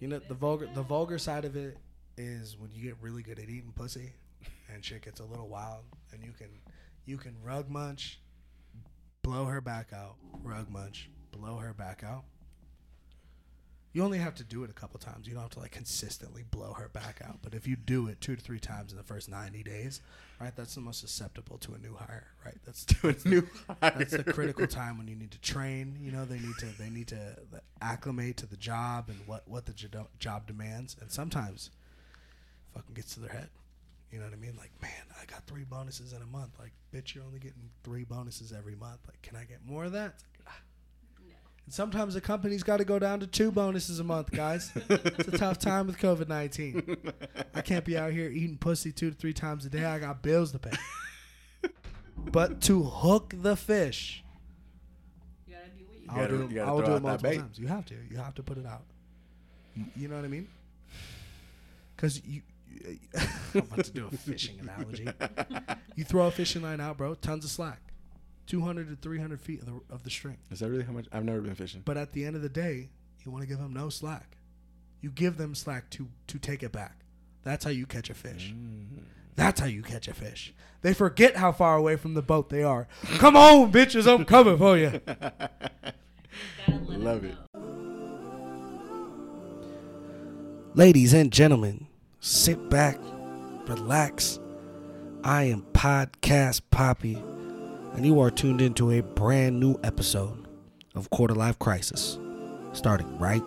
You know the vulgar the vulgar side of it is when you get really good at eating pussy, and shit gets a little wild, and you can you can rug munch, blow her back out, rug munch, blow her back out. You only have to do it a couple times. You don't have to like consistently blow her back out. But if you do it two to three times in the first ninety days, right, that's the most susceptible to a new hire, right? That's To a new hire. that's the critical time when you need to train. You know, they need to they need to acclimate to the job and what what the jo- job demands. And sometimes, fucking gets to their head. You know what I mean? Like, man, I got three bonuses in a month. Like, bitch, you're only getting three bonuses every month. Like, can I get more of that? It's like, ah. No. And sometimes the company's got to go down to two bonuses a month, guys. it's a tough time with COVID nineteen. I can't be out here eating pussy two to three times a day. I got bills to pay. but to hook the fish, You gotta do what you I'll gotta- do you it. gotta I'll throw do out it that multiple bait. times. You have to. You have to put it out. You, you know what I mean? Because you. you- I'm about to do a fishing analogy. You throw a fishing line out, bro. Tons of slack, 200 to 300 feet of the, of the string. Is that really how much? I've never been fishing. But at the end of the day, you want to give them no slack. You give them slack to to take it back. That's how you catch a fish. Mm. That's how you catch a fish. They forget how far away from the boat they are. Come on, bitches, I'm coming for you. Love it. Ladies and gentlemen, sit back, relax. I am Podcast Poppy, and you are tuned into a brand new episode of Quarter Life Crisis, starting right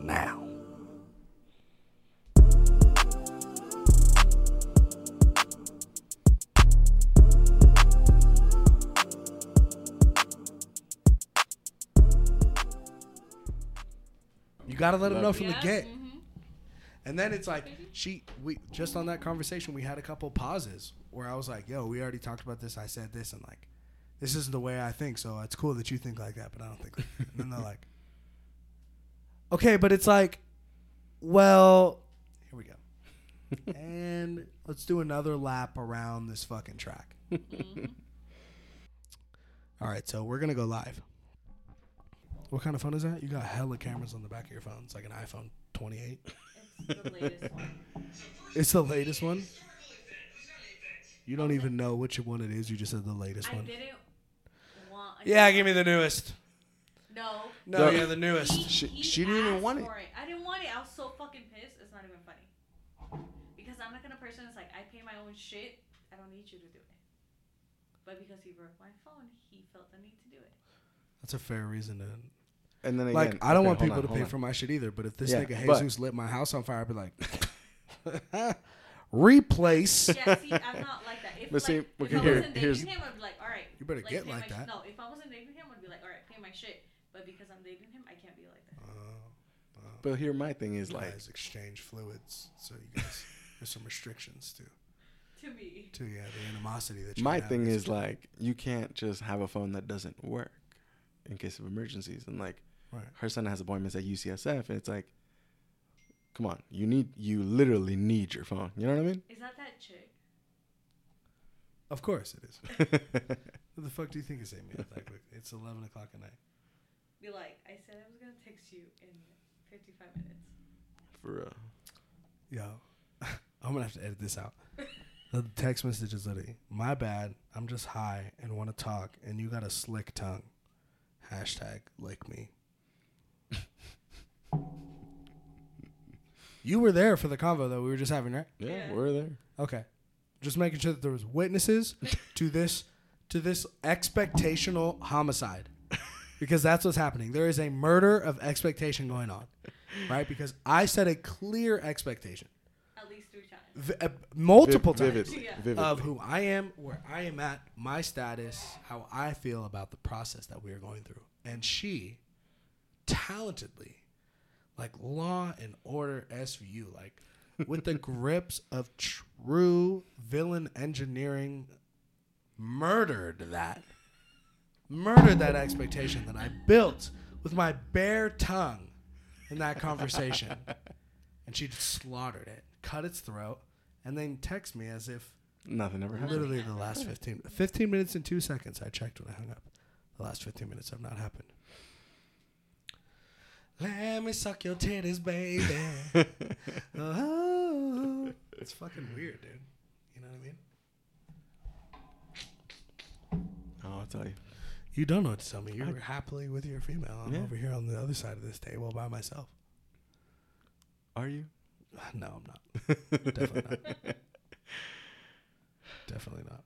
now. You gotta let them know from Yeah, the get. And then it's like she we just on that conversation we had a couple pauses where I was like, "Yo, we already talked about this. I said this, and like, this isn't the way I think. So it's cool that you think like that, but I don't think." Like that. And then they're like, "Okay, but it's like, well, here we go, and let's do another lap around this fucking track." Mhm. All right, so we're gonna go live. What kind of phone is that? You got hella cameras on the back of your phone. It's like an iPhone 28. It's the latest one. It's the latest one. You don't even know which one it is. You just said the latest I one. didn't want. Yeah, give me the newest. No. No, No. yeah, the newest. He, She- he she didn't even asked want it. for I didn't want it. I was so fucking pissed. It's not even funny. Because I'm the kind of person that's like, I pay my own shit. I don't need you to do it. But because he broke my phone, he felt the need to do it. That's a fair reason to. And then again, Like, I don't okay, want people on, to pay on. for my shit either. But if this Yeah, nigga but- Jesus lit my house on fire, I'd be like, replace. Yeah, see, I'm not like that. If, But see, like, okay, if I here- wasn't dating here's- him, I'd be like, all right. You better get like my sh- that. No, if I wasn't dating him, I'd be like, all right, pay my shit. But because I'm dating him, I can't be like that. Uh, But here, my thing is like, guys exchange fluids, so you guys there's some restrictions too. To me. To yeah, the animosity that you my thing is like, you can't just have a phone that doesn't work in case of emergencies. And like, Right. her son has appointments at UCSF, and it's like, come on, you need, you literally need your phone. You know what I mean? Is that that chick? Of course it is. what the fuck do you think is saying me that quick? It's eleven o'clock at night. Be like, I said I was gonna text you in 55 minutes. For real. Yo, I'm gonna have to edit this out. The text message is literally, "My bad. I'm just high and want to talk, and you got a slick tongue." Hashtag lick me. You were there for the convo that we were just having, right? Yeah, Yeah. we're there. Okay, just making sure that there was witnesses to this to this expectational homicide, because that's what's happening. There is a murder of expectation going on, right? Because I set a clear expectation At least three times. v- uh, multiple Viv- times vividly, Yeah. vividly. of who I am, where I am at, my status, how I feel about the process that we are going through. And she talentedly, like law and order SVU, like with the grips of true villain engineering, murdered that. Murdered that expectation that I built with my bare tongue in that conversation. and she slaughtered it, cut its throat, and then text me as if Nothing ever happened. literally the last 15, 15 minutes and two seconds. I checked when I hung up. The last 15 minutes have not happened. Let me suck your titties, baby. oh, it's fucking weird, dude. You know what I mean? Oh, I'll tell you. You don't know what to tell me. You're happily with your female. I'm Yeah. over here on the other side of this table by myself. Are you? No, I'm not. Definitely not. Definitely not.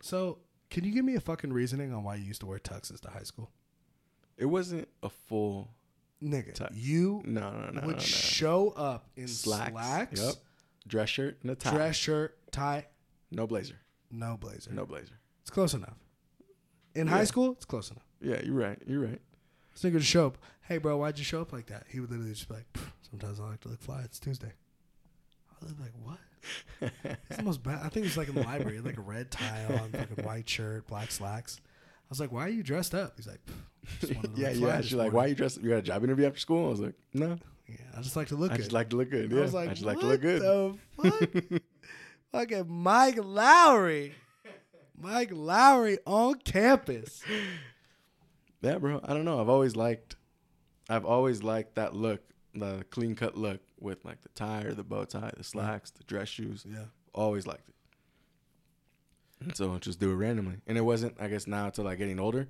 So, can you give me a fucking reasoning on why you used to wear tuxes to high school? It wasn't a full. Nigga, Tux. you No, no, no, would no, no. show up in Slacks. slacks, Yep. Dress shirt and a tie. dress shirt, tie, No blazer. no blazer. No blazer. It's close enough. In Yeah. high school, it's close enough. Yeah, you're right. You're right. This nigga would show up. Hey, bro, why'd you show up like that? He would literally just be like, sometimes I like to look fly. It's Tuesday. I was like, what? It's the most bad. I think it's like in the library, like a red tie on, fucking white shirt, black slacks. I was like, why are you dressed up? He's like, just yeah, yeah. She's like, why are you dressed? Up? You got a job interview after school? I was like, no. Yeah, I just like to look good. I good. just like to look good. I Yeah. was like, I just like to what look good. the fuck? Fucking Mike Lowrey. Mike Lowrey on campus. Yeah, bro. I don't know. I've always liked, I've always liked that look, the clean cut look with like the tie or the bow tie, the slacks, the dress shoes. Yeah. Always liked it. So just do it randomly. And it wasn't, I guess, now until like getting older,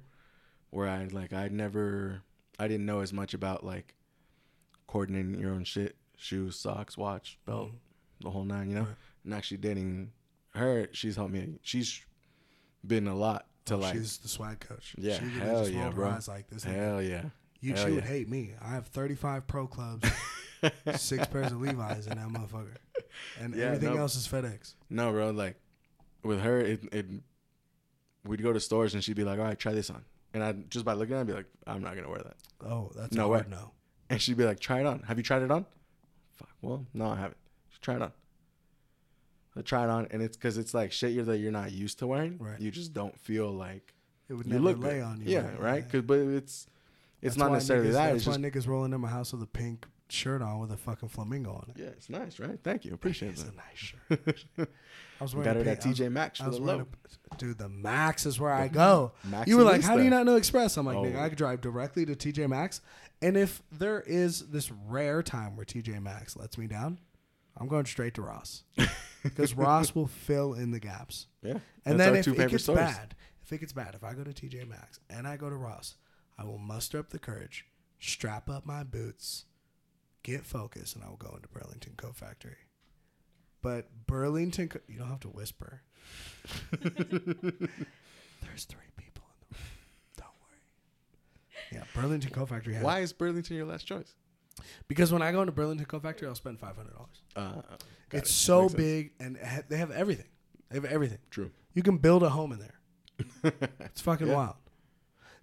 where I like I never, I didn't know as much about like coordinating your own shit, shoes, socks, watch, belt, mm-hmm. the whole nine. You know. Right. And actually dating her, she's helped me. She's been a lot to Oh, like. she's the swag coach. Yeah, she hell just yeah, bro. eyes like this. Hell yeah. You, Hell she would hate me. I have 35 pro clubs, six pairs of Levi's in that motherfucker. And Yeah, everything no. else is FedEx. No, bro. Like with her, it, it we'd go to stores and she'd be like, "All right, try this on," and I just by looking at it, I'd be like, "I'm not gonna wear that." Oh, that's No way. no. And she'd be like, "Try it on. Have you tried it on?" Fuck. Well, no, I haven't. Just try it on. I try it on, and it's because it's like shit you're that you're not used to wearing. Right. You just don't feel like It would you never look lay good. on you. Yeah, right. Cause, but it's it's That's not necessarily niggas, that. That's It's why just niggas rolling in my house with a pink shirt on with a fucking flamingo on it. yeah, it's nice, right? Thank you, appreciate It's a nice shirt. I was wearing Got it pink- at TJ Maxx I for was the low. a, dude, the Max is where I go. Max you were like, how do you not know Express? I'm like, nigga, Oh. I could drive directly to TJ Maxx. And if there is this rare time where TJ Maxx lets me down, I'm going straight to Ross. Because Ross will fill in the gaps. Yeah, And then if it gets stores. bad, if it gets bad, if I go to TJ Maxx and I go to Ross, I will muster up the courage, strap up my boots, get focused, and I will go into Burlington Coat Factory. But Burlington, Co- you don't have to whisper. There's three people in the room. Don't worry. Yeah, Burlington Co Factory. has Why is Burlington your last choice? because when I go into Burlington Co Factory, I'll spend five hundred dollars. Uh, got It's it. so Makes sense. big, and it ha- they have everything. They have everything. True. You can build a home in there. It's fucking Yeah. wild.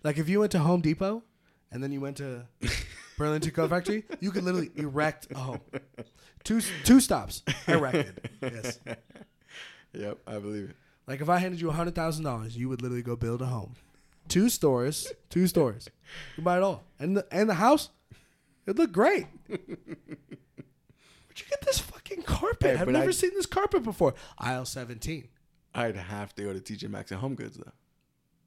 Like if you went to Home Depot and then you went to Burlington Coat Factory, you could literally erect a home. Two two stops erected. Yes. Yep, I believe it. Like if I handed you hundred thousand dollars, you would literally go build a home. Two stores, two stores. You buy it all, and the and the house, it looked great. Where'd you get this fucking carpet? Hey, I've never I- seen this carpet before. Aisle seventeen. I'd have to go to TJ Maxx and Home Goods though.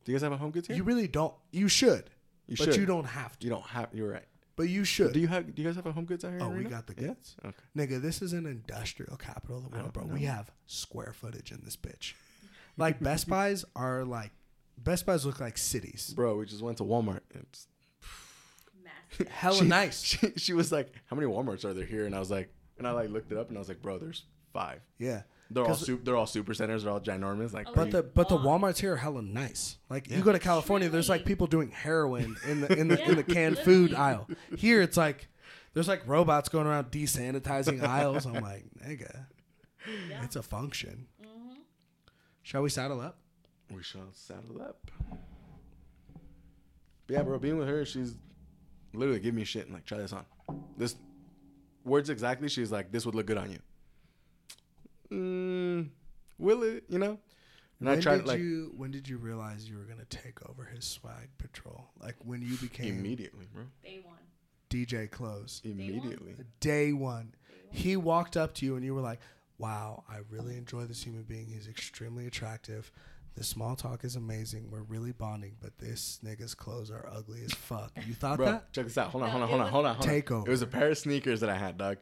Do you guys have a Home Goods here? You really don't. You should, You but should. you don't have to. You don't have. You're right. But you should. Do you have? Do you guys have a Home Goods out here? Oh, in Oh, we Reno? got the Yeah? goods. Okay. Nigga, this is an industrial capital of the world, don't bro. We have square footage in this bitch. Like Best Buys are like Best Buys look like cities. Bro, we just went to Walmart. It's Massive. Hella she, nice. She, she was like, "How many WalMarts are there here?" And I was like, and I like looked it up, and I was like, "Bro, there's five. Yeah. They're all 'Cause- super. They're all super centers. They're all ginormous. Like, But you- the but the Walmarts here are hella nice. Like you go to California, there's like people doing heroin in the in the in the Yeah, canned food aisle. Here it's like there's like robots going around desanitizing aisles. I'm like, nigga, Yeah. it's a function. Mhm. Shall we saddle up? we shall saddle up. But yeah, bro, being with her, she's literally giving me shit and like, try this on. This words exactly. She's like, this would look good on you. Mm, will it? You know? And when I tried did like you when did you realize you were gonna take over his swag patrol? Like when you became immediately, bro. Day one. DJ Close. Immediately. Day one. Day one. He walked up to you and you were like, Wow, I really enjoy this human being. He's extremely attractive. The small talk is amazing. We're really bonding, but this nigga's clothes are ugly as fuck. You thought Bro, that? check this out. Hold on, No, hold on, hold on, was- hold on. Hold on. Take over. It was a pair of sneakers that I had, dog.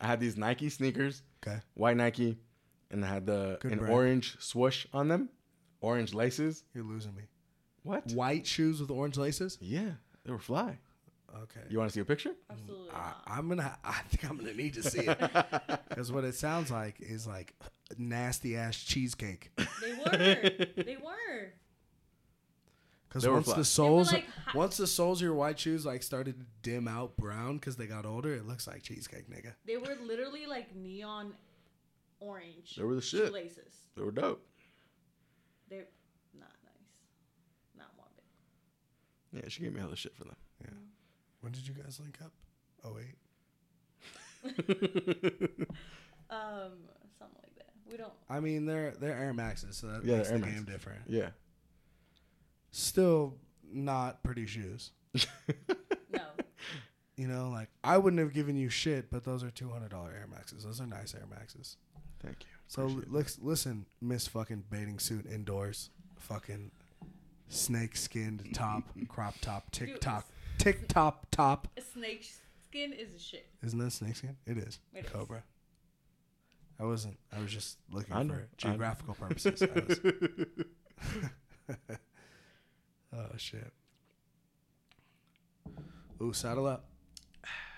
I had these Nike sneakers, Okay. white Nike, and I had the Good an brand. orange swoosh on them, orange laces. You're losing me. What? White shoes with orange laces? Yeah, they were fly. Okay. You want to see a picture? Absolutely I, I'm gonna. I think I'm gonna need to see it because what it sounds like is like nasty ass cheesecake. They were. they were. Because They were once flat. the soles, like hi- once the soles of your white shoes like started to dim out brown because they got older, it looks like cheesecake, nigga. They were literally like neon orange. They were the shit. Shoelaces. They were dope. They're not nice. Not one bit. Yeah, she gave me all the shit for them. Yeah. When did you guys link up? Oh wait. Um, something like that. We don't. I mean, they're they're Air Maxes, so that Yeah, makes they're the Air game different. yeah. Still not pretty shoes. No. You know, like I wouldn't have given you shit, but those are two hundred dollar Air Maxes. Those are nice Air Maxes. Thank you. So Appreciate it. listen, listen, Miss fucking bathing suit indoors, fucking snake skinned top, crop top, tick top, tick top top. A snake skin is a shit. Isn't that snake skin? It is. It is. Cobra. I wasn't. I was just looking I know, I for know. geographical purposes. I was- oh shit. Ooh, saddle up.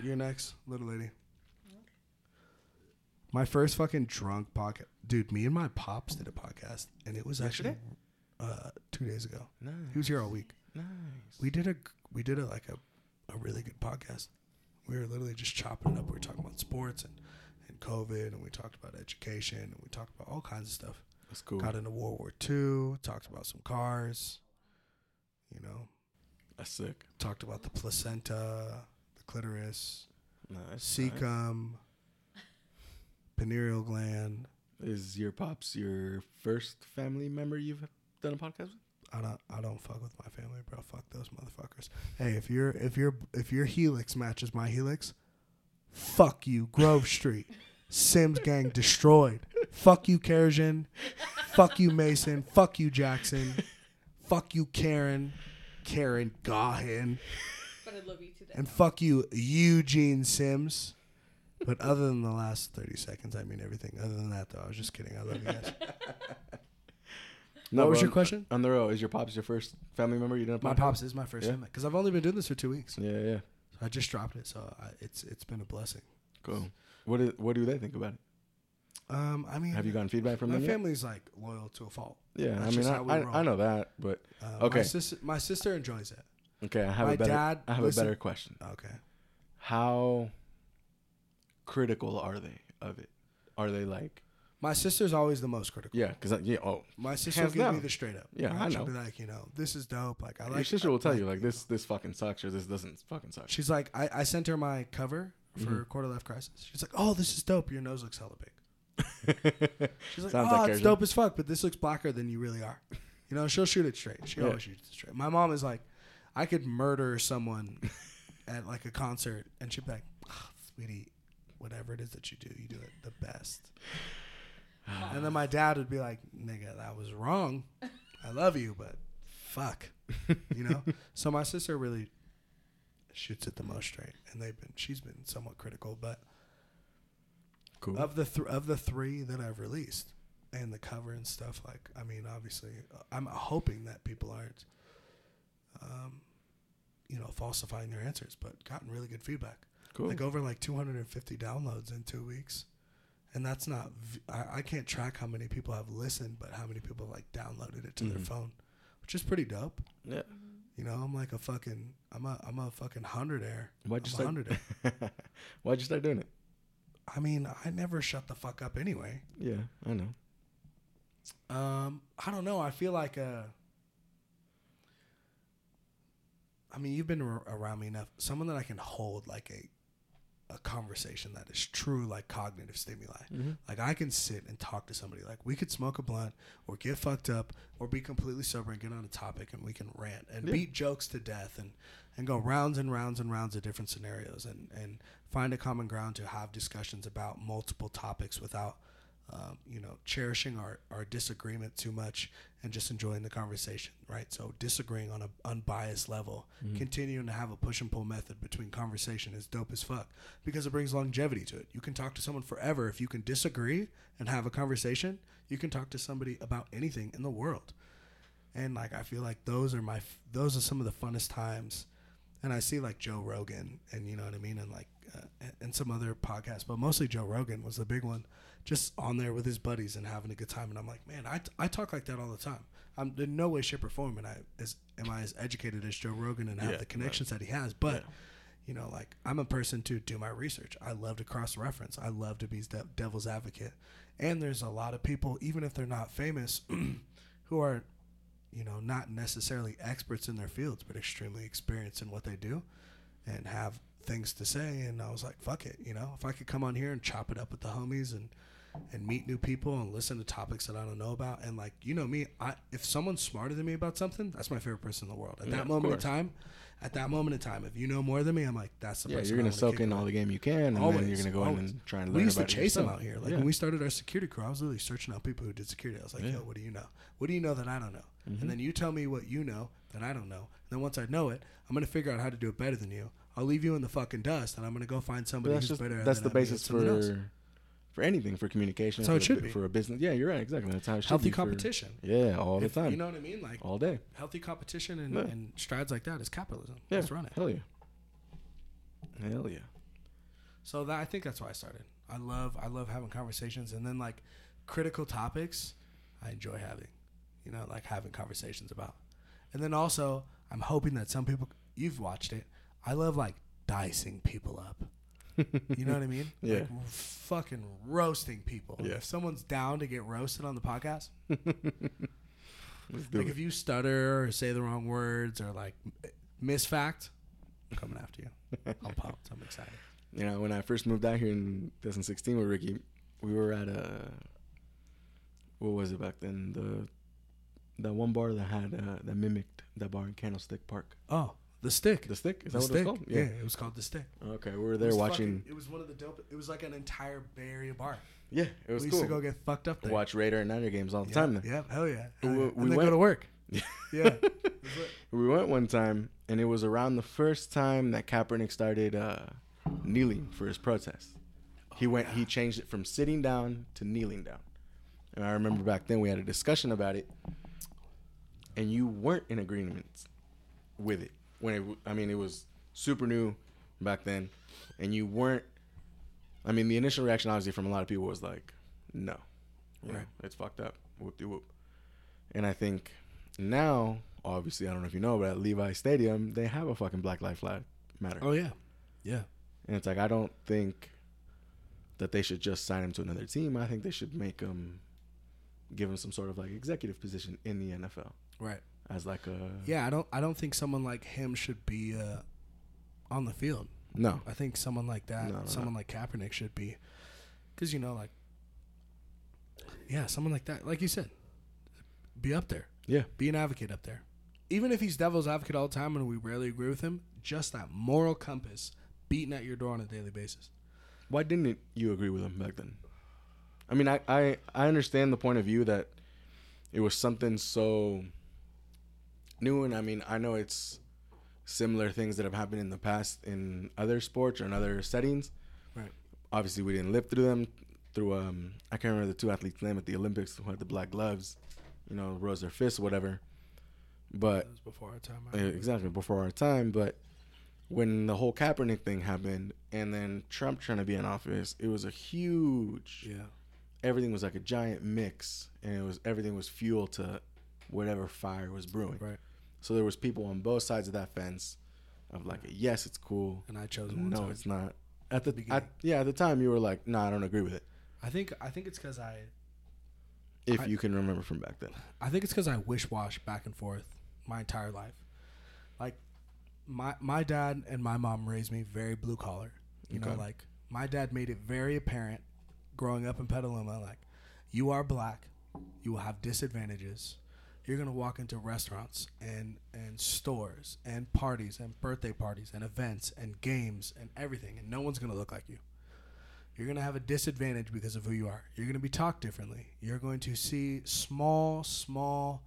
You're next, little lady. My first fucking drunk podcast, dude. Me and my pops did a podcast, and it was actually uh, two days ago. nice. He was here all week. Nice. We did a we did a like a, a really good podcast. We were literally just chopping it up. We were talking about sports and, and COVID, and we talked about education, and we talked about all kinds of stuff. That's cool. Got into World War II. Talked about some cars. You know, That's sick. talked about the placenta, the clitoris, Nice. cecum, pineal gland. Is your pops your first family member you've done a podcast with? I don't I don't fuck with my family, bro. Fuck those motherfuckers. Hey, if your if your if your helix matches my helix, fuck you, Grove Street. Sims gang destroyed. fuck you, Karajan. fuck you, Mason. Fuck you, Jackson. fuck you, Karen. Karen Gahan. But I love you to. And fuck you, Eugene Sims. But other than the last 30 seconds, I mean everything. Other than that, though, I was just kidding. I love you guys. No, what was bro, your question? On the road, is your pops your first family member you done a podcast? My pops is my first Yeah. family because I've only been doing this for two weeks. Yeah, yeah. I just dropped it, so I, it's it's been a blessing. Cool. What do, what do they think about it? Um, I mean, Have you gotten feedback from my them yet? family's like loyal to a fault. Yeah, That's I mean, just I, how we I, roll. I know that, but Uh, Okay. my sister, my sister enjoys it. okay, I have My a better. dad I have listen- a better question. Okay, How critical are they of it? Are they like, my sister's always the most critical. yeah, because yeah, oh, My sister will give me the straight up. Yeah? I She'll know. be like, you know, this is dope. Like I like. your sister will tell like, you like this this fucking sucks or this doesn't fucking suck. She's like, I, I sent her my cover for Mhm. Quarter Life Crisis. She's like, oh, this is dope. Your nose looks hella big. She's like, Sounds oh, like it's dope as fuck, but this looks blacker than you really are. You know, she'll shoot it straight. She Yeah. always shoots it straight. My mom is like, I could murder someone at like a concert, and she'd be like, "Ah, sweetie, whatever it is that you do, you do it the best. And then my dad would be like, nigga, that was wrong. I love you, but fuck. You know? so my sister really shoots it the most straight. And they've been she's been somewhat critical, but cool. of the th- of the three that I've released and the cover and stuff, like I mean, obviously, uh, I'm hoping that people aren't, um, you know, falsifying their answers, but gotten really good feedback. Cool. Like over like 250 downloads in two weeks, and that's not. V- I, I can't track how many people have listened, but how many people like downloaded it to their Mhm. phone, which is pretty dope. yeah. You know, I'm like a fucking, I'm a, I'm a fucking hundred air. Why'd you I'm start? hundred air. Why'd you start doing it? I mean, I never shut the fuck up anyway. Yeah, I know. Um, I don't know. I feel like uh I mean, you've been ar- around me enough. Someone that I can hold like a a conversation that is true like cognitive stimuli. Mm-hmm. Like I can sit and talk to somebody. Like we could smoke a blunt or get fucked up or be completely sober and get on a topic and we can rant and Yeah. beat jokes to death and and go rounds and rounds and rounds of different scenarios and and find a common ground to have discussions about multiple topics without um, you know, cherishing our, our disagreement too much and just enjoying the conversation, right? So disagreeing on an unbiased level, Mm-hmm. continuing to have a push and pull method between conversation is dope as fuck because it brings longevity to it. You can talk to someone forever if you can disagree and have a conversation. You can talk to somebody about anything in the world, and like I feel like those are my f- those are some of the funnest times. And I see like Joe Rogan, and you know what I mean, and like and- and some other podcasts, but mostly Joe Rogan was the big one, just on there with his buddies and having a good time. And I'm like, man, I, t- I talk like that all the time. I'm in no way, shape, or form, and I as am I as educated as Joe Rogan and have Yeah, the connections that he has. But Yeah. you know, like I'm a person to do my research. I love to cross reference. I love to be de- devil's advocate. And there's a lot of people, even if they're not famous, who are, you know, not necessarily experts in their fields, but extremely experienced in what they do, and have things to say. And I was like, fuck it, you know, if I could come on here and chop it up with the homies and and meet new people and listen to topics that I don't know about, and like you know me, I if someone's smarter than me about something, that's my favorite person in the world. At Yeah, that moment in time, at that moment in time, if you know more than me, I'm like, that's the Yeah, person. you're gonna soak in all the game you can, and then you're gonna go in and try and learn We used to about it chase them out here. Like yeah. when we started our security crew, I was literally searching out people who did security. I was like, Yeah. yo, what do you know? What do you know that I don't know? Mhm. And then you tell me what you know that I don't know. And then once I know it, I'm gonna figure out how to do it better than you. I'll leave you in the fucking dust, and I'm gonna go find somebody that's who's just better. that's the basis something else. for for anything for communication. That's how for it a should bu- be. for a business. Yeah, you're right. Exactly. That's how it should healthy be for- competition. yeah, all the time, You know what I mean? Like all day. healthy competition and, Yeah. and strides like that is capitalism. Yeah, Let's run it. hell yeah, hell yeah. So that I think that's why I started. I love I love having conversations and then like critical topics I enjoy having. You know, like having conversations about. And then also I'm hoping that some people you've watched it. I love like dicing people up. You know what I mean? Yeah. Like fucking roasting people. Yeah. If someone's down to get roasted on the podcast, like it. if you stutter or say the wrong words or like m- miss fact, I'm coming after you. I'm pumped. I'm excited. You know, when I first moved out here in 2016 with Ricky, we were at a what was it back then? The that one bar that had uh, that mimicked that bar in Candlestick Park. Oh, the stick. The Stick is The that what stick. it's called? Yeah. it was called the stick. Okay, we were there was watching. fucking- it was one of the dope. It was like an entire Bay Area bar. yeah, it was we cool. used to go get fucked up there. Watch Raider and Niner games all the yeah, time. Then Yeah, hell yeah. We- yeah. we and then went- go to work. Yeah. Yeah. It was lit. we went one time, and it was around the first time that Kaepernick started uh, kneeling for his protest. He Oh, went. yeah. He changed it from sitting down to kneeling down. And I remember back then we had a discussion about it, and you weren't in agreement with it when it. I mean, it was super new back then, and you weren't. I mean, the initial reaction, obviously, from a lot of people was like, "No, yeah, Right. it's fucked up." Whoop de whoop. And I think now, obviously, I don't know if you know, but at Levi Stadium, they have a fucking Black Lives Flag Matter. Oh yeah. Yeah. And it's like I don't think that they should just sign him to another team. I think they should make him give him some sort of like executive position in the NFL Right. As like a Yeah, I don't. I don't think someone like him should be uh, on the field. no I think someone like that, No, no, no. someone like Kaepernick, should be, because you know, like, yeah, someone like that, like you said, be up there, yeah be an advocate up there. Even if he's devil's advocate all the time and we rarely agree with him, just that moral compass beating at your door on a daily basis. why didn't you agree with him back then? I mean, I I, I understand the point of view that it was something so new, and I mean, I know it's similar things that have happened in the past in other sports or in other settings. Right. Obviously, we didn't live through them. Through um, I can't remember the two athletes' name at the Olympics who had the black gloves, you know, rose their fists, whatever. But before our time. Exactly before our time. But when the whole Kaepernick thing happened, and then Trump trying to be in office, it was a huge. Yeah. Everything was like a giant mix, and it was everything was fuel to whatever fire was brewing. Right. So there was people on both sides of that fence, of like, yes, it's cool. And I chose one. No, side. it's not. At the Beginning. at, yeah, at the time you were like, no, I don't agree with it. I think. I think it's because I. If I- you can remember from back then. I think it's because I wish wash back and forth my entire life. Like my my dad and my mom raised me very blue collar. You know, like my dad made it very apparent growing up in Petaluma, like you are black, you will have disadvantages. You're gonna walk into restaurants and and stores and parties and birthday parties and events and games and everything, and no one's gonna look like you. You're to have a disadvantage because of who you are. You're to be talked differently. You're going to see small, small,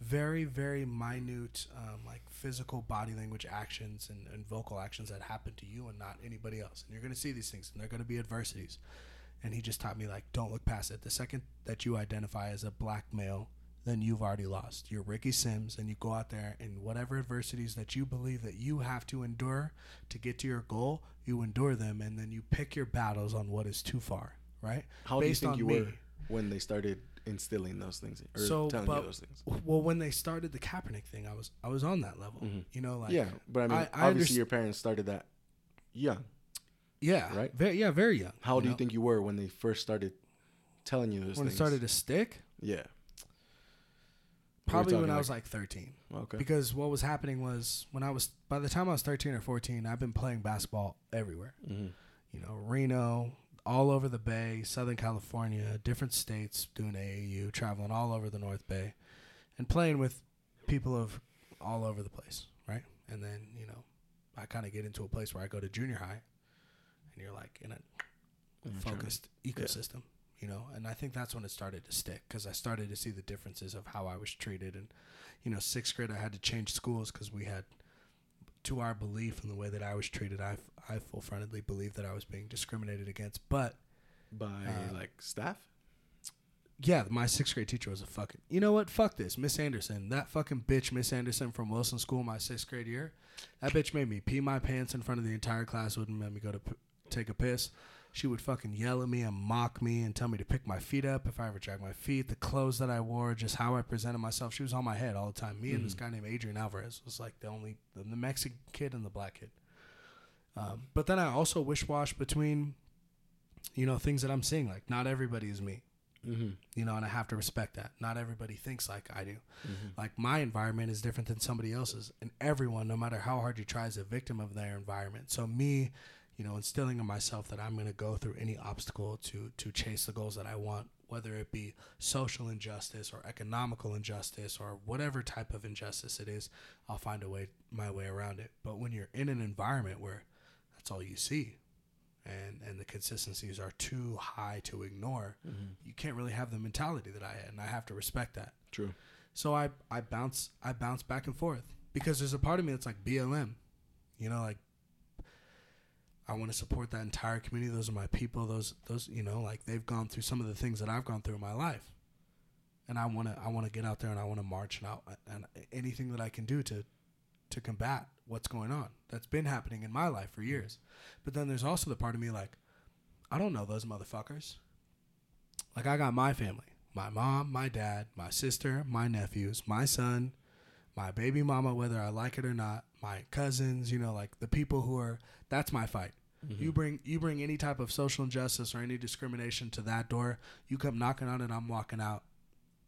very, very minute, um, like physical body language actions and, and vocal actions that happen to you and not anybody else. And you're to see these things, and they're to be adversities. And he just taught me, like, don't look past it. The second that you identify as a black male, then you've already lost. You're Ricky Sims, and you go out there and whatever adversities that you believe that you have to endure to get to your goal, you endure them, and then you pick your battles on what is too far, right? How Based do you think you me. were when they started instilling those things or So, telling but- you those things? Well, when they started the Kaepernick thing, I was I was on that level, Mhm. you know, like yeah, but I mean, I- I obviously underst- your parents started that young. yeah, right? Very, yeah, very young. How do you think you were when they first started telling you those things? when it started to stick? yeah. Probably when I was like 13. Okay. Because what was happening was when I was by the time I was 13 or 14, I've been playing basketball everywhere. hmm You know, Reno, all over the Bay, Southern California, different states, doing AAU, traveling all over the North Bay, and playing with people of all over the place, right? And then you know, I kind of get into a place where I go to junior high, and you're like in a focused ecosystem, you know. And I think that's when it started to stick because I started to see the differences of how I was treated. And you know, sixth grade, I had to change schools because we had, to our belief in the way that I was treated, I I full frontedly believed that I was being discriminated against. But By Uh, like staff. yeah, my sixth grade teacher was a fucking. You know what? Fuck this, Miss Anderson. That fucking bitch, Miss Anderson from Wilson School, my sixth grade year. That bitch made me pee my pants in front of the entire class. Wouldn't let me go to p- take a piss. She would fucking yell at me and mock me and tell me to pick my feet up if I ever drag my feet. The clothes that I wore, just how I presented myself. She was on my head all the time. Me and this guy named Adrian Alvarez was like the only the, the Mexican kid and the black kid. Um, but then I also wish wash between, you know, things that I'm seeing. Like not everybody is me Mm-hmm. you know, and I have to respect that. Not everybody thinks like I do. Mm-hmm. Like my environment is different than somebody else's, and everyone, no matter how hard you try, is a victim of their environment. So me, you know, instilling in myself that I'm going to go through any obstacle to to chase the goals that I want, whether it be social injustice or economical injustice or whatever type of injustice it is, I'll find a way my way around it. But when you're in an environment where that's all you see, and and the consistencies are too high to ignore, mm-hmm. you can't really have the mentality that I had, and I have to respect that. True. So I I bounce I bounce back and forth because there's a part of me that's like BLM, you know, like I want to support that entire community. Those are my people. Those those you know, like they've gone through some of the things that I've gone through in my life, and I want to I want to get out there and I want to march and out and anything that I can do to to combat what's going on that's been happening in my life for years. But then there's also the part of me like I don't know those motherfuckers. Like I got my family, my mom, my dad, my sister, my nephews, my son, my baby mama, whether I like it or not, my cousins, you know, like the people who are that's my fight. Mm-hmm. You bring you bring any type of social injustice or any discrimination to that door, you come knocking on it, I'm walking out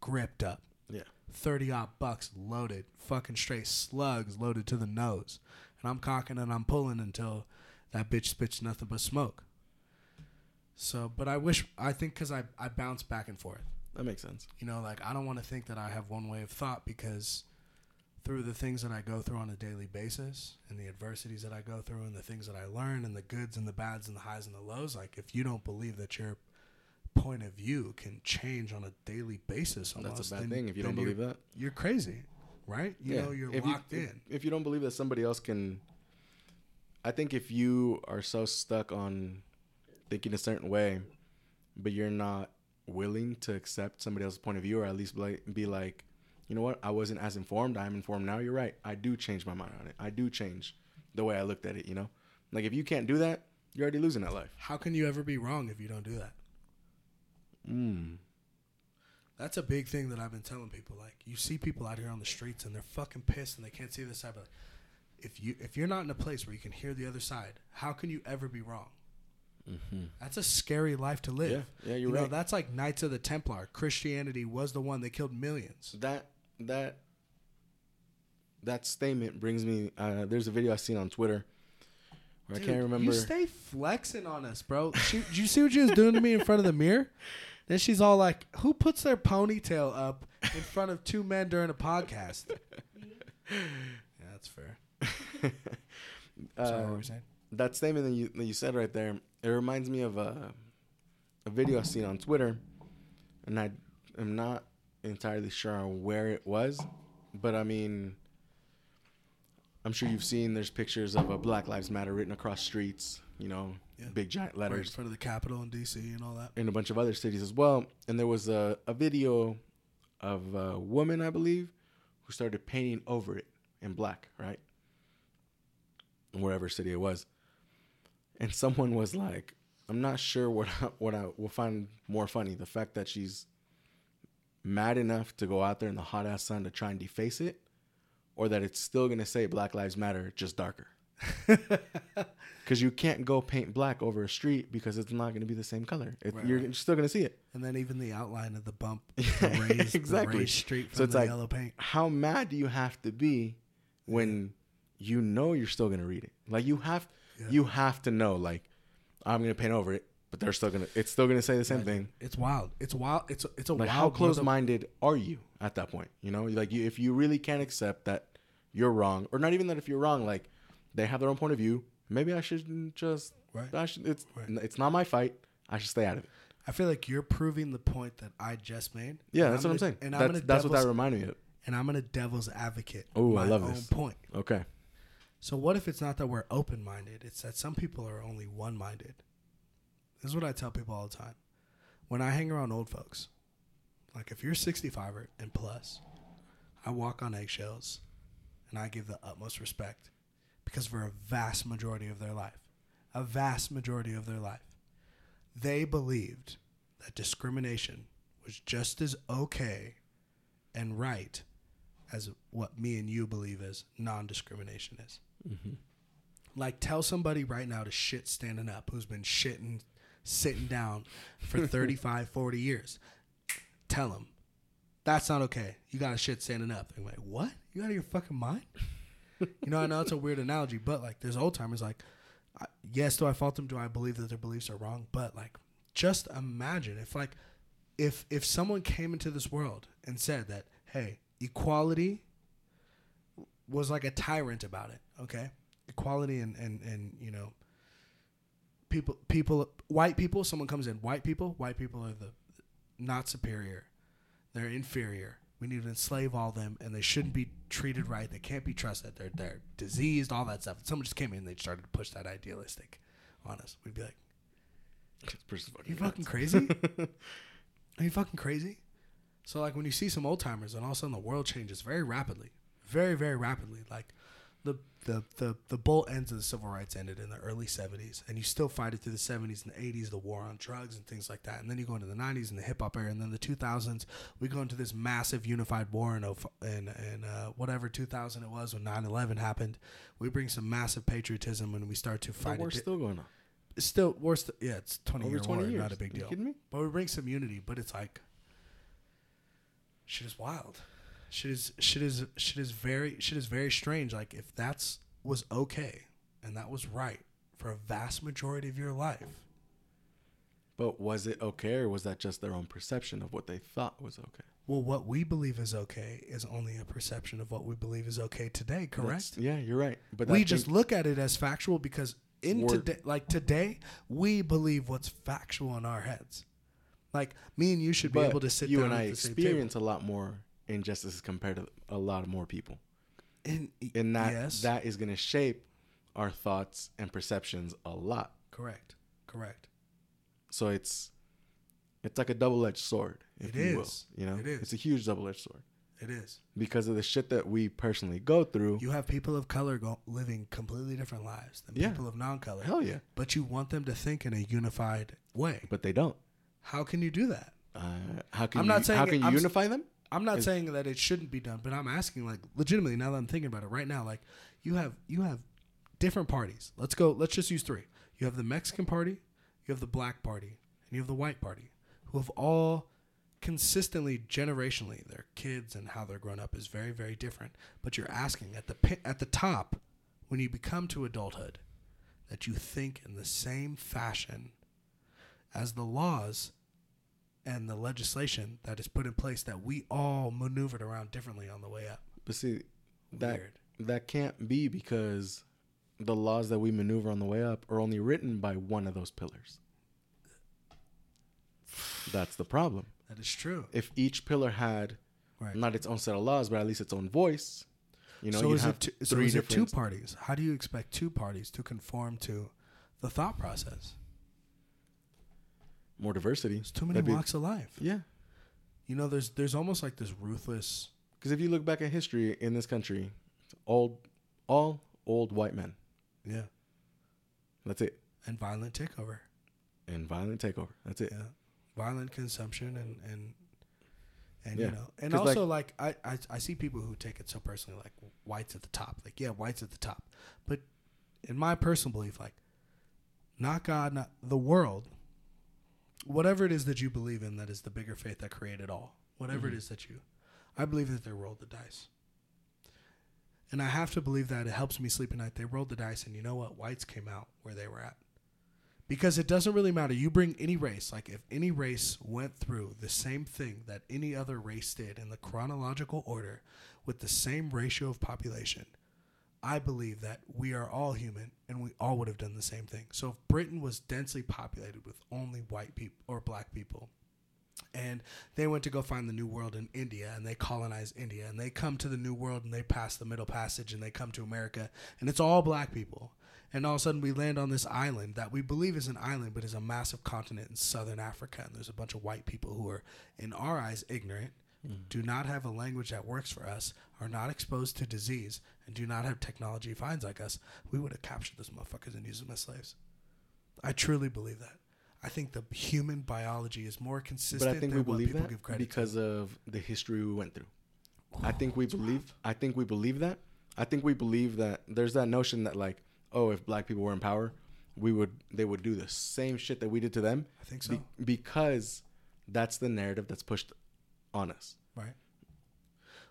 gripped up. Yeah. 30 odd bucks loaded, fucking straight slugs loaded to the nose. And I'm cocking and I'm pulling until that bitch spits nothing but smoke. So, but I wish, I think because I, I bounce back and forth. That makes sense. You know, like I don't want to think that I have one way of thought because through the things that I go through on a daily basis and the adversities that I go through and the things that I learn and the goods and the bads and the highs and the lows, like if you don't believe that your point of view can change on a daily basis, almost, That's a bad then- thing if you don't believe that. You're crazy, right? You know, you're if locked you, in. If, if you don't believe that somebody else can, I think if you are so stuck on thinking a certain way, but you're not willing to accept somebody else's point of view, or at least be like, be like, you know what, I wasn't as informed. I'm informed now. You're right. I do change my mind on it. I do change the way I looked at it. You know, like if you can't do that, you're already losing that life. How can you ever be wrong if you don't do that? Mm. That's a big thing that I've been telling people. Like, you see people out here on the streets and they're fucking pissed and they can't see the side. But if you if you're not in a place where you can hear the other side, how can you ever be wrong? Mm-hmm. That's a scary life to live. Yeah, yeah, you're you know, right. that's like Knights of the Templar. Christianity was the one that killed millions. that that that statement brings me. Uh, there's a video I seen on Twitter where Dude, I can't remember. You stay flexing on us, bro. She, did you see what she was doing to me in front of the mirror? Then she's all like, "Who puts their ponytail up in front of two men during a podcast?" yeah, that's fair. Sorry, what Uh, were saying? that statement that you that you said right there, it reminds me of a a video I seen on Twitter, and I am not entirely sure on where it was, but I mean, I'm sure you've seen there's pictures of a Black Lives Matter written across streets, you know, Yeah. big giant letters. Right in front of the Capitol in D.C. and all that. in a bunch of other cities as well. And there was a, a video of a woman, I believe, who started painting over it in black, right? In wherever city it was. And someone was like, I'm not sure what I, what I will find more funny the fact that she's mad enough to go out there in the hot ass sun to try and deface it, or that it's still gonna say Black Lives Matter just darker. Because you can't go paint black over a street because it's not going to be the same color. It, Right, you're right. still going to see it. And then even the outline of the bump, the raised, exactly. the raised street from So it's the like- yellow paint. How mad do you have to be when you know you're still going to read it? Like you have, Yeah. you have to know. Like I'm going to paint over it, but they're still to. It's still going to say the same thing. It's wild. It's wild. It's a, it's a Like wild. how close-minded are you at that point? You know, like you, if you really can't accept that you're wrong, or not even that if you're wrong, like they have their own point of view. Maybe I shouldn't just. Right. I should. It's Right. it's not my fight. I should stay out of it. I feel like you're proving the point that I just made. Yeah, that's what I'm gonna- saying. And that's I'm gonna that's what that reminded me of. and I'm gonna devil's advocate. Oh, I love own this. point. Okay. So what if it's not that we're open minded? It's that some people are only one minded. This is what I tell people all the time. When I hang around old folks, like if you're 65 or- and plus, I walk on eggshells and I give the utmost respect because for a vast majority of their life, a vast majority of their life, they believed that discrimination was just as okay and right as what me and you believe is non-discrimination is. Mm-hmm. Like tell somebody right now to shit standing up who's been shitting sitting down for 35 40 years. Tell them that's not okay. You got to shit standing up. They're like, "What? You out of your fucking mind?" you know, I know it's a weird analogy, but like there's old timers like I, yes, do I fault them? Do I believe that their beliefs are wrong? But like just imagine if like if if someone came into this world and said that, "Hey, equality was like a tyrant about it. Okay, equality and and and you know, people people white people. Someone comes in, white people. White people are the not superior. They're inferior. We need to enslave all them, and they shouldn't be treated right. They can't be trusted. They're they're diseased, all that stuff. If someone just came in, and they started to push that idealistic on us. We'd be like, "Are you fucking crazy? Are you fucking crazy?" So like when you see some old timers, and all of a sudden the world changes very rapidly, very very rapidly. Like the the the the bull ends of the civil rights ended in the early '70s, and you still fight it through the '70s and the '80s, the war on drugs and things like that. And then you go into the '90s and the hip hop era, and then the 2000s, we go into this massive unified war in of- in, in uh, whatever 2000 it was when 9/11 happened. We bring some massive patriotism when we start to fight war's it. still going on. It's still worse. yeah, it's 20 Over year 20 war, years. not a big You deal. kidding me? But we bring some unity, but it's like shit is wild. Shit is shit is shit is very shit is very strange. Like if that's was okay and that was right for a vast majority of your life. But was it okay, or was that just their own perception of what they thought was okay? Well, what we believe is okay is only a perception of what we believe is okay today, correct? That's- yeah, you're right. But we just look at it as factual because in today like today we believe what's factual in our heads. Like me and you should be able to sit you down and I experience a lot more injustices compared to a lot more people, And, and that yes, that is going to shape our thoughts and perceptions a lot. correct, correct. So it's it's like a double edged sword, if It you will. You know, It is. it's a huge double edged sword It is. because of the shit that we personally go through. You have people of color go, living completely different lives than Yeah. people of non-color, Hell yeah, but you want them to think in a unified way. but they don't. How can you do that? Uh, how can I'm you, not saying how can you I'm unify them? I'm not saying that it shouldn't be done, but I'm asking like legitimately now that I'm thinking about it right now, like you have you have different parties. Let's go let's just use three. You have the Mexican party, you have the black party, and you have the white party, who have all consistently generationally their kids and how they're grown up is very very different. But you're asking at the pi- at the top when you become to adulthood that you think in the same fashion as the laws and the legislation that is put in place that we all maneuvered around differently on the way up. But see, that Weird. that can't be because the laws that we maneuver on the way up are only written by one of those pillars. That's the problem. That is true. If each pillar had Right. not its own set of laws, but at least its own voice, you know, so you'd is have it two, so three is it two parties? How do you expect two parties to conform to the thought process? More diversity. There's too many That'd be- walks of life. Yeah, You know, there's there's almost like this ruthless. because if you look back at history in this country, it's old, all old white men. Yeah. That's it. And violent takeover. And violent takeover. That's it. Yeah. Violent consumption and and and Yeah. you know and also like, I, I I see people who take it so personally like whites at the top like yeah whites at the top but in my personal belief like not God not the world whatever it is that you believe in that is the bigger faith that created all whatever Mhm. it is that you I believe that they rolled the dice and I have to believe that it helps me sleep at night they rolled the dice and you know what whites came out where they were at because it doesn't really matter. You bring any race, like if any race went through the same thing that any other race did in the chronological order with the same ratio of population, I believe that we are all human and we all would have done the same thing. So if Britain was densely populated with only white people or black people, and they went to go find the new world in India and they colonize India and they come to the new world and they pass the middle passage and they come to America and it's all black people and all of a sudden we land on this island that we believe is an island but is a massive continent in southern africa and there's a bunch of white people who are in our eyes ignorant Mm. do not have a language that works for us are not exposed to disease and do not have technology finds like us we would have captured those motherfuckers and used them as slaves i truly believe that i think the human biology is more consistent But I think we believe that because to. of the history we went through. I think we believe. I think we believe that. I think we believe that there's that notion that like, oh, if black people were in power, we would they would do the same shit that we did to them. i think so Be- because that's the narrative that's pushed on us. right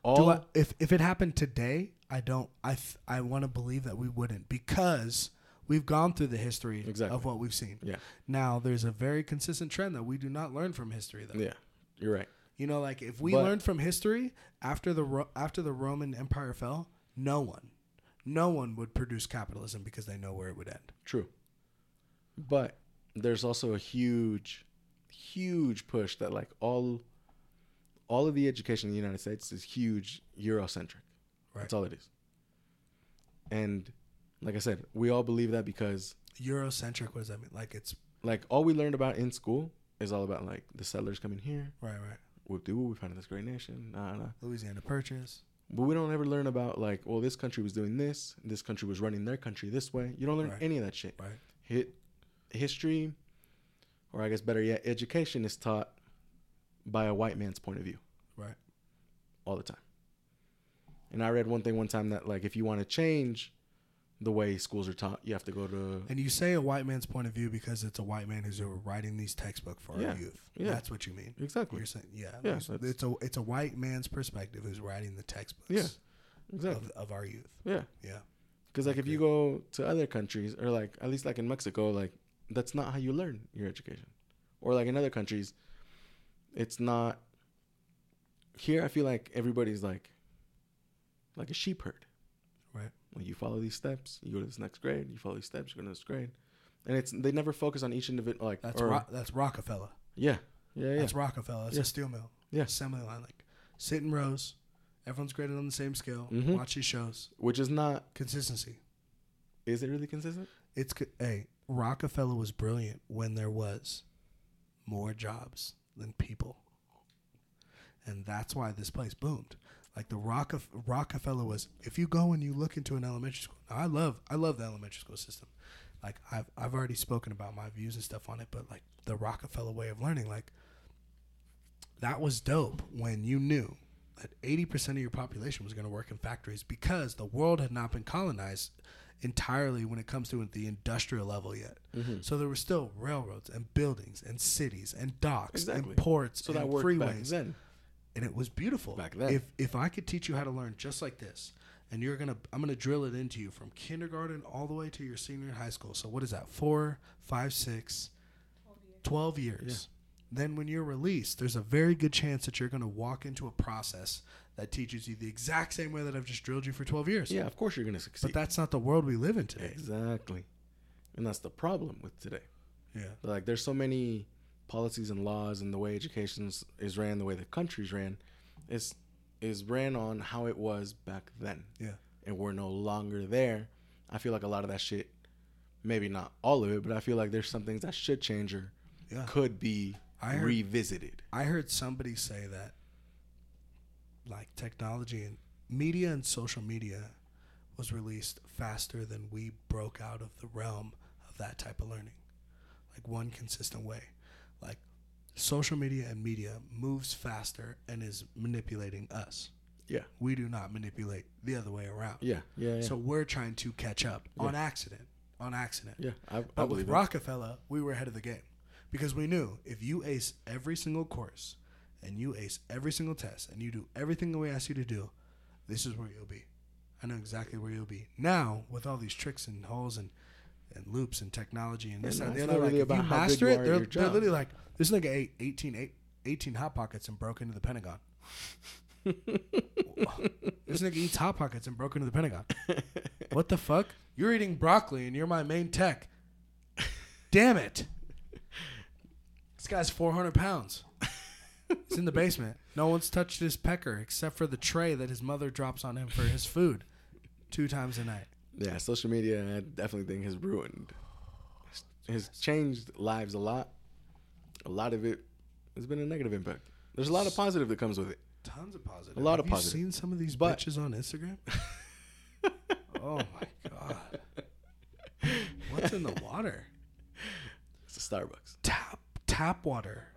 All Do I, if if it happened today, I don't. I th- I want to believe that we wouldn't because we've gone through the history Exactly. of what we've seen. yeah, Now there's a very consistent trend that we do not learn from history, though. yeah, you're right. You know, like if we But- learned from history after the Ro- after the Roman Empire fell, no one, no one would produce capitalism because they know where it would end. True. But there's also a huge, huge push that like all all of the education in the United States is huge Eurocentric. Right. That's all it is. And like I said, we all believe that because Eurocentric. What does that mean? Like it's like all we learned about in school is all about like the settlers coming here. right, right. Whoop de whoop, we founded this great nation. Nah, nah. Louisiana Purchase. But we don't ever learn about like, well, this country was doing this, this country was running their country this way. You don't learn Right. any of that shit. Right. Hit history, or I guess better yet, education is taught by a white man's point of view Right. all the time. And I read one thing one time that like if you want to change the way schools are taught, you have to go to And you say a white man's point of view because it's a white man who's writing these textbooks for Yeah. our youth. Yeah. That's what you mean. exactly, You're saying, yeah, Yeah, it's a it's a white man's perspective who's writing the textbooks Yeah. exactly, of, of our youth. yeah. Yeah, Because like if you go to other countries, or like at least like in Mexico, like that's not how you learn your education, or like in other countries, it's not. Here, I feel like everybody's like, like a sheep herd. Right. When you follow these steps, you go to this next grade. You follow these steps, you go to this grade, and it's they never focus on each individual. Like that's or, Ro- that's Rockefeller. yeah, yeah, yeah, That's Rockefeller. That's Yeah. a steel mill. Yeah. assembly line. Like sit in rows. Everyone's graded on the same scale. Mhm. Watch these shows. which is not. Consistency. Is it really consistent? It's hey Rockefeller was brilliant when there was more jobs than people, and that's why this place boomed. Like the Rockefe- Rockefeller was. If you go and you look into an elementary school, I love I love the elementary school system. Like I've I've already spoken about my views and stuff on it, but like the Rockefeller way of learning, like that was dope when you knew that 80% of your population was going to work in factories because the world had not been colonized entirely when it comes to the industrial level yet. Mm-hmm. So there were still railroads and buildings and cities and docks Exactly. and ports So and that freeways. then. And it was beautiful. Back then. If if I could teach you how to learn just like this, and you're gonna I'm gonna drill it into you from kindergarten all the way to your senior in high school. So what is that? Four, five, six, 12 years. then when you're released, there's a very good chance that you're going to walk into a process that teaches you the exact same way that I've just drilled you for 12 years. Yeah, of course you're gonna succeed. But that's not the world we live in today. exactly, and that's the problem with today. Yeah. Like, there's so many policies and laws, and the way education is ran, the way the country's ran, is is ran on how it was back then. Yeah. and we're no longer there. I feel like a lot of that shit, maybe not all of it, but I feel like there's some things that should change or Yeah. could be I heard- revisited. I heard somebody say that like technology and media and social media was released faster than we broke out of the realm of that type of learning. Like one consistent way. Like social media and media moves faster and is manipulating us. Yeah. We do not manipulate the other way around. Yeah, yeah, yeah. So we're trying to catch up Yeah. on accident. On accident. yeah, I, I But with believe it. Rockefeller, we were ahead of the game because we knew if you ace every single course and you ace every single test and you do everything that we ask you to do, this is where you'll be. I know exactly where you'll be. Now, with all these tricks and holes and, and loops and technology and this and no, the other, not like, really if you about how good master it, they're, they're literally like, this nigga ate 18, eight- 18 Hot Pockets and broke into the Pentagon. this nigga eats Hot Pockets and broke into the Pentagon. What the fuck? You're eating broccoli and you're my main tech. Damn it. This guy's 400 pounds. He's in the basement. No one's touched his pecker except for the tray that his mother drops on him for his food two times a night. Yeah, social media, I definitely think has ruined, has changed lives a lot. A lot of it has been a negative impact. There's a lot of positive that comes with it. Tons of positive. A lot Have of you positive. seen some of these But- bitches on Instagram? oh my god. What's in the water? It's a Starbucks. tap tap water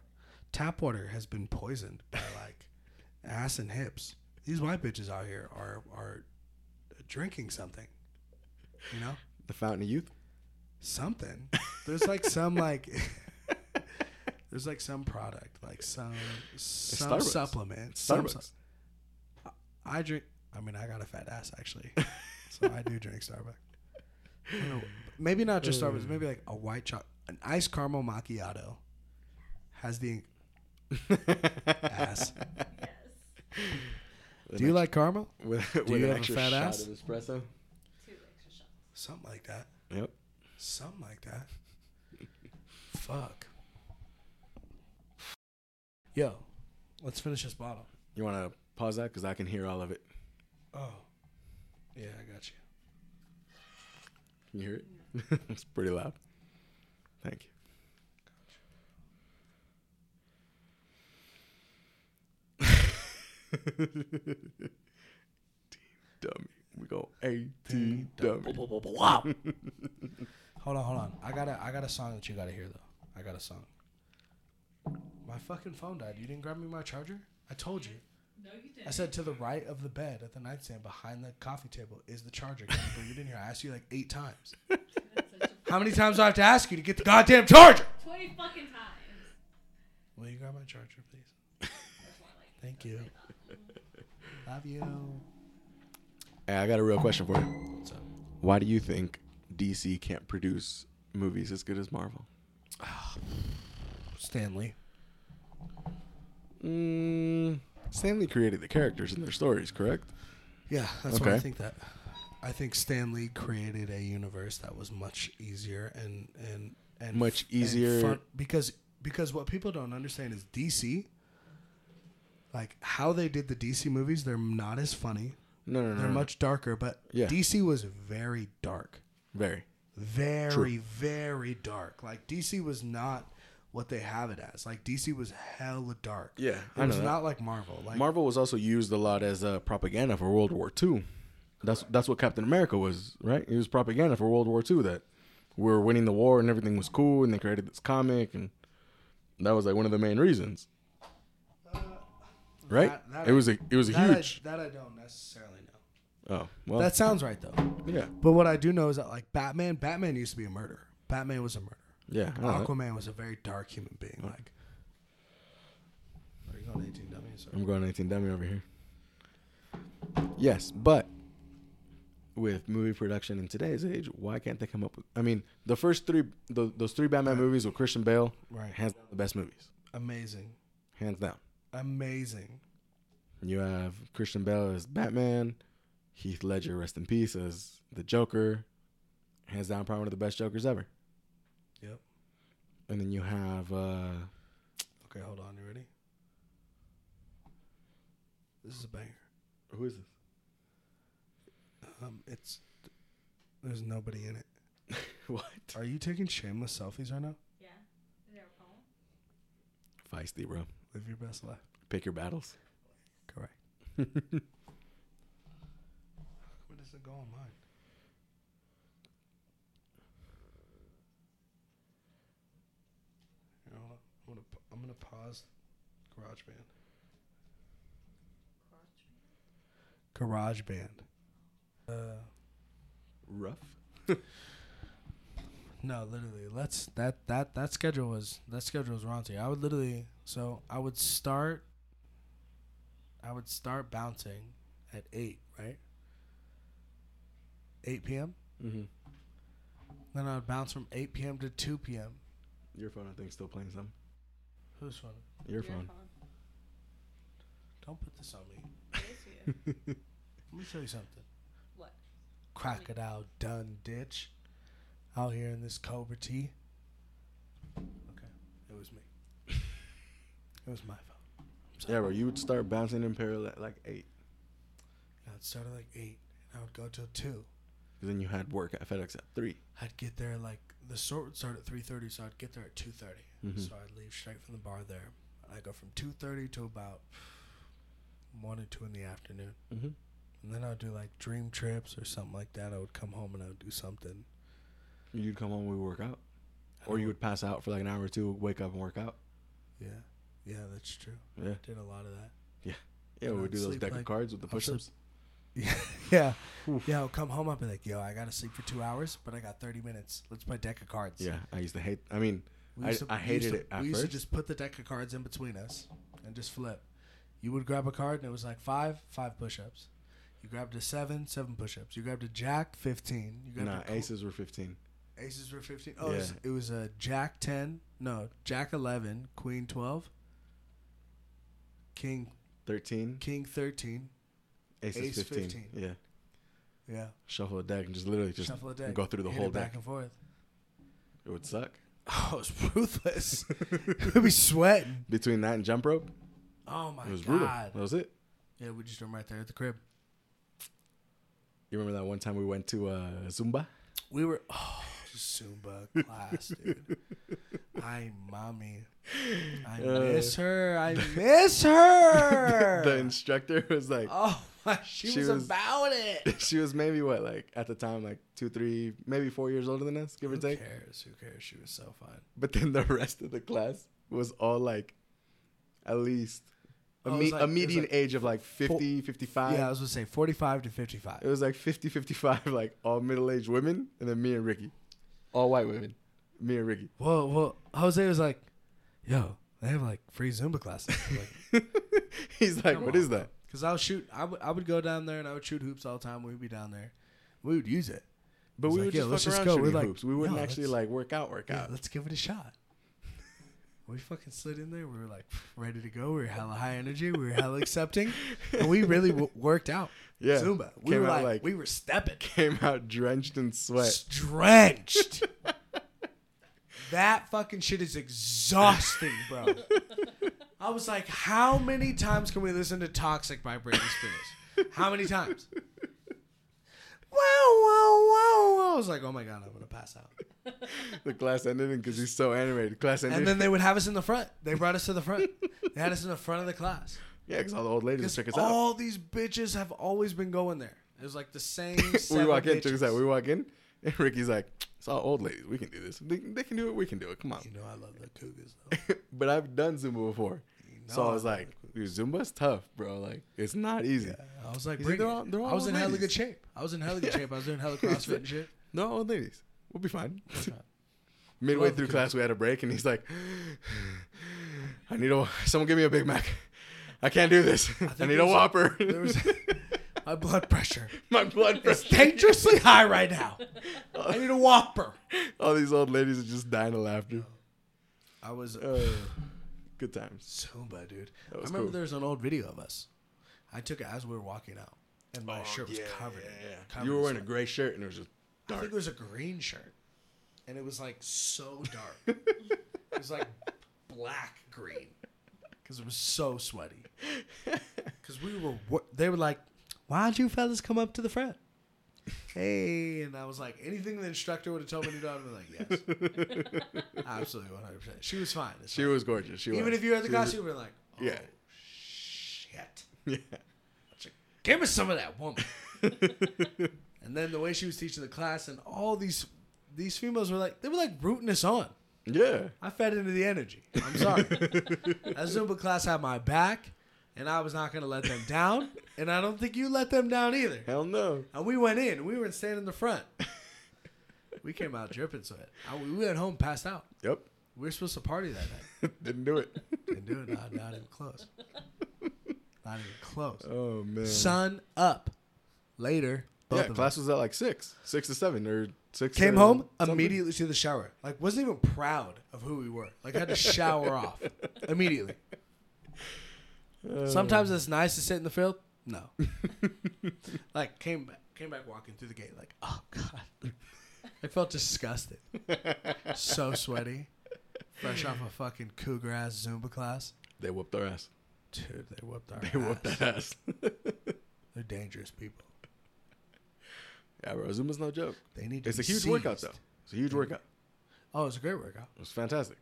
tap water has been poisoned by like ass and hips these white bitches out here are are drinking something you know The Fountain of Youth. something there's like some like there's like some product like some some Starbucks. supplement Starbucks. su- i drink i mean i got a fat ass actually so i do drink starbucks know, maybe not just starbucks mm. maybe like a white chocolate an iced caramel macchiato has the ass Yes. do you like caramel with, with you an have a fat shot ass? of espresso? Two extra shots. something like that Yep. something like that fuck yo let's finish this bottle You want to pause that because I can hear all of it. oh yeah i got you Can you hear it? it's pretty loud. Thank you. Dummy. We go AT dummy. Wow. hold on, hold on. I got a I got a song that you gotta hear though. I got a song. My fucking phone died. You didn't grab me my charger? I told you. No, you didn't. I said to the right of the bed at the nightstand behind the coffee table is the charger. But you didn't hear. I asked you like eight times. That's such a- How many times do I have to ask you to get the goddamn charger? Twenty fucking times. Will you grab my charger, please? That's more like Thank you. Hey, I got a real question for you. What's up? Why do you think DC can't produce movies as good as Marvel? Stan Lee. Mm, Stan Lee created the characters and their stories, correct? Yeah, that's what I think that. I think Stan Lee created a universe that was much easier and and and Much and easier- fun- because because what people don't understand is DC. Like how they did the DC movies, they're not as funny. No, no, no. They're no, no. much darker, but Yeah. DC was very dark. Very. very very dark like dc was not what they have it as like dc was hella dark Yeah, it I was that. not like marvel like Marvel was also used a lot as uh, propaganda for World War II. That's that's what Captain America was, right? It was propaganda for World War II that we were winning the war and everything was cool, and they created this comic, and that was like one of the main reasons, right? That- that it I- was a it was a that I- huge. that I, don't necessarily know oh well, that sounds right though yeah, but what i do know is that like batman batman used to be a murderer batman was a murderer yeah. That. aquaman was a very dark human being like are you going 18 dummies or- I'm going 18 dummy over here. Yes, but with movie production in today's age, why can't they come up with? I mean, the first three, the, those three Batman movies with Christian Bale, Right. hands down the best movies. Amazing. hands down. Amazing. You have Christian Bale as Batman, Heath Ledger, rest in peace, as the Joker. Hands down, probably one of the best Jokers ever. Yep. And then you have uh Okay, hold on. You ready? This is a banger. who is this? Um, it's there's nobody in it. what? Are you taking shameless selfies right now? Yeah. Is there a phone? Feisty, bro. Live your best life. Pick your battles. Correct. Where does it go on mine? You know. I'm gonna I'm gonna pause GarageBand. GarageBand. Uh, Rough. no, literally. Let's that that that schedule was that schedule was wrong to you. I would literally so I would start. I would start bouncing at eight, right? Eight p.m. Mm-hmm. Then I would bounce from eight p.m. to two p.m. Your phone, I think, still playing some. Whose phone? Your, phone. Don't put this on me. It is you. Let me tell you something. What? Crocodile done ditch. Out here in this Cobra T. Okay, it was me. it was my fault. Yeah, bro. You would start bouncing in parallel at like eight. I would start at like eight, and I would go till two. 'Cause then you had work at FedEx at three. I'd get there like the sort would start at three thirty, so I'd get there at two Mhm. So I'd leave straight from the bar there. I go from two thirty to about one or two in the afternoon, Mm-hmm. and then I'd do like dream trips or something like that. I would come home and I would do something. You'd come home, we work out, or you would pass out for like an hour or two, wake up and work out. Yeah, yeah, that's true. Yeah, Did a lot of that. yeah. yeah, We do those deck of cards with the push-ups. Yeah, yeah, yeah. I'll come home. I'll be like, "Yo, I gotta sleep for two hours, but I got thirty minutes. Let's play deck of cards." Yeah, I used to hate. I mean, I- used I hated to, it at we used to just put the deck of cards in between us and just flip. You would grab a card and it was like five, five push-ups. You grabbed a seven, seven push-ups. You grabbed a jack, fifteen. You grabbed nah, aces were fifteen. Aces were fifteen. Oh, it, was, it was a jack ten. No, jack eleven, queen twelve, king Thirteen, king thirteen. aces Ace 15. 15. Yeah, Yeah, shuffle a deck and just literally just shuffle a deck. go through the hit whole it back deck. and forth. It would suck. Oh, it's ruthless. We'd be sweating. Between that and jump rope, Oh my it was brutal. god. That was it. Yeah, we just done right there at the crib. You remember that one time we went to uh, Zumba? We were oh Zumba class, dude. I mommy. I Uh. miss her. I miss her. the instructor was like, oh my, she, She was, was- about it. she was maybe what, like at the time, like two, three, maybe four years older than us, give or take. Who cares? Who cares? She was so fun. But then the rest of the class was all like, at least a, Oh, me- like- a median like age of like 50, 55. yeah, I was gonna say forty-five to fifty-five. It was like 50, 55, like all middle aged women, and then me and Ricky. All white women. Me and Ricky. Well, well, Jose was like, "Yo, they have like free Zumba classes." Like, He's like, what on, is that? Cause I would shoot. I would. I would go down there and I would shoot hoops all the time. We'd be down there. We would use it. But we like, would "Yo, just fuck just around go." We're like, hoops. We wouldn't "Yo, actually like work out, work Yeah, out. let's give it a shot. We fucking slid in there. We were like ready to go. We were hella high energy. We were hella accepting, and we really w- worked out. Yeah. Zumba. We Came were like, like- we were stepping, Came out drenched in sweat. drenched. that fucking shit is exhausting, bro. I was like, how many times can we listen to "Toxic" by Britney Spears? How many times? Wow, wow, wow! I was like, oh my god, I'm gonna pass out. the class ended because he's so animated. Class ended. And then they would have us in the front. They brought us to the front. They had us in the front of the class. yeah, because all the old ladies check us out. all these bitches have always been going there. It was like the same. we walk in, check us out. We walk in, and Ricky's like, it's all old ladies. We can do this. They, they can do it. We can do it. Come on. You know I love the Cougars though. but I've done Zumba before. You so I was like, the Cougars. dude, Zumba's tough, bro. Like, it's not easy. Yeah, I was like, bring like, they're all- they're all I was in hella good shape. I was in hella good shape. I was doing hella CrossFit and shit. No old ladies. We'll be fine. Midway through class, we had a break, and he's like, I need a, someone give me a Big Mac. I can't do this. I, think need a Whopper. was- My blood pressure My blood is pressure. dangerously high right now. I need a Whopper. All these old ladies are just dying of laughter. I was. Uh, Good times. Zumba, dude. That I remember cool. there's an old video of us. I took it as we were walking out, and my oh, shirt was Oh, Yeah, covered. yeah, yeah. covered You were wearing a gray shirt and it was just I think it was a green shirt, and it was like so dark. it was like black green because it was so sweaty. Because we were, they were like, "Why don't you fellas come up to the front?" Hey, and I was like, anything the instructor would have told me to do, I'd be like, yes, absolutely, one hundred percent. She was fine. She fine. was gorgeous. She even was. if you had the She was- costume, we're like, oh, Yeah. shit, Yeah. give me some of that woman. and then the way she was teaching the class, and all these these females were like, they were like rooting us on. Yeah. I fed into the energy. I'm sorry. that Zumba class had my back, and I was not going to let them down. And I don't think you let them down either. Hell no. And we went in. We were standing in the front. We came out dripping sweat. I, we went home, passed out. Yep. We were supposed to party that night. Didn't do it. Didn't do it. Not, not even close. Not even close. Oh man. Sun up. Later, yeah, class us was at like six, six to seven, or six. came home something. immediately to the shower. Like wasn't even proud of who we were. Like had to shower off immediately. Uh, Sometimes it's nice to sit in the field. No. like came back, came back walking through the gate. Like oh god, I felt disgusted. so sweaty, fresh off a fucking cougar ass Zumba class. they whooped our ass. Dude, they whooped our ass. They whooped that ass. They're dangerous people. yeah, bro. Zumba's no joke. They need to. It's a huge workout though. It's a huge workout. Oh, it's a great workout. It was fantastic.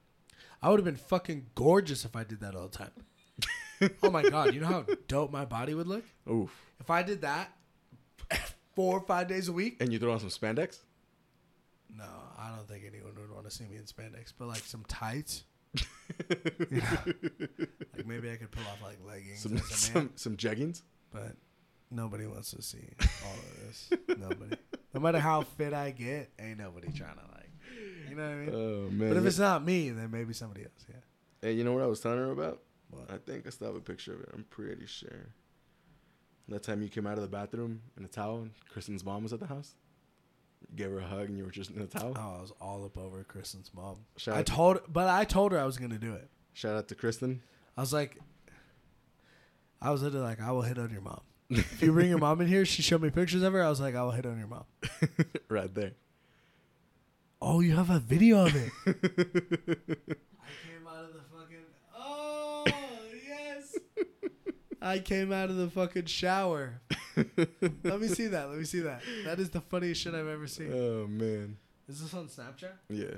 I would have been fucking gorgeous if I did that all the time. oh my god, you know how dope my body would look Oof. if I did that four or five days a week. And you throw on some spandex. No, I don't think anyone would want to see me in spandex, but like some tights. You know, like maybe I could pull off like leggings some some, some jeggings. but nobody wants to see all of this. nobody. No matter how fit I get, ain't nobody trying to like. You know what I mean? Oh man. but if it's not me, then maybe somebody else. Yeah. hey, you know what I was telling her about? What? I think I still have a picture of it. I'm pretty sure. That time you came out of the bathroom in a towel and Kristen's mom was at the house. You gave her a hug and you were just in a towel. Oh, I was all up over Kristen's mom. Shout I out, told, but I told her I was gonna do it. shout out to Kristen. I was like, I was literally like, I will hit on your mom. if you bring your mom in here, she showed me pictures of her. I was like, I will hit on your mom. right there. Oh, you have a video of it. I came out of the fucking. Oh yes. I came out of the fucking shower. Let me see that. Let me see that. That is the funniest shit I've ever seen. Oh man. Is this on Snapchat? Yeah.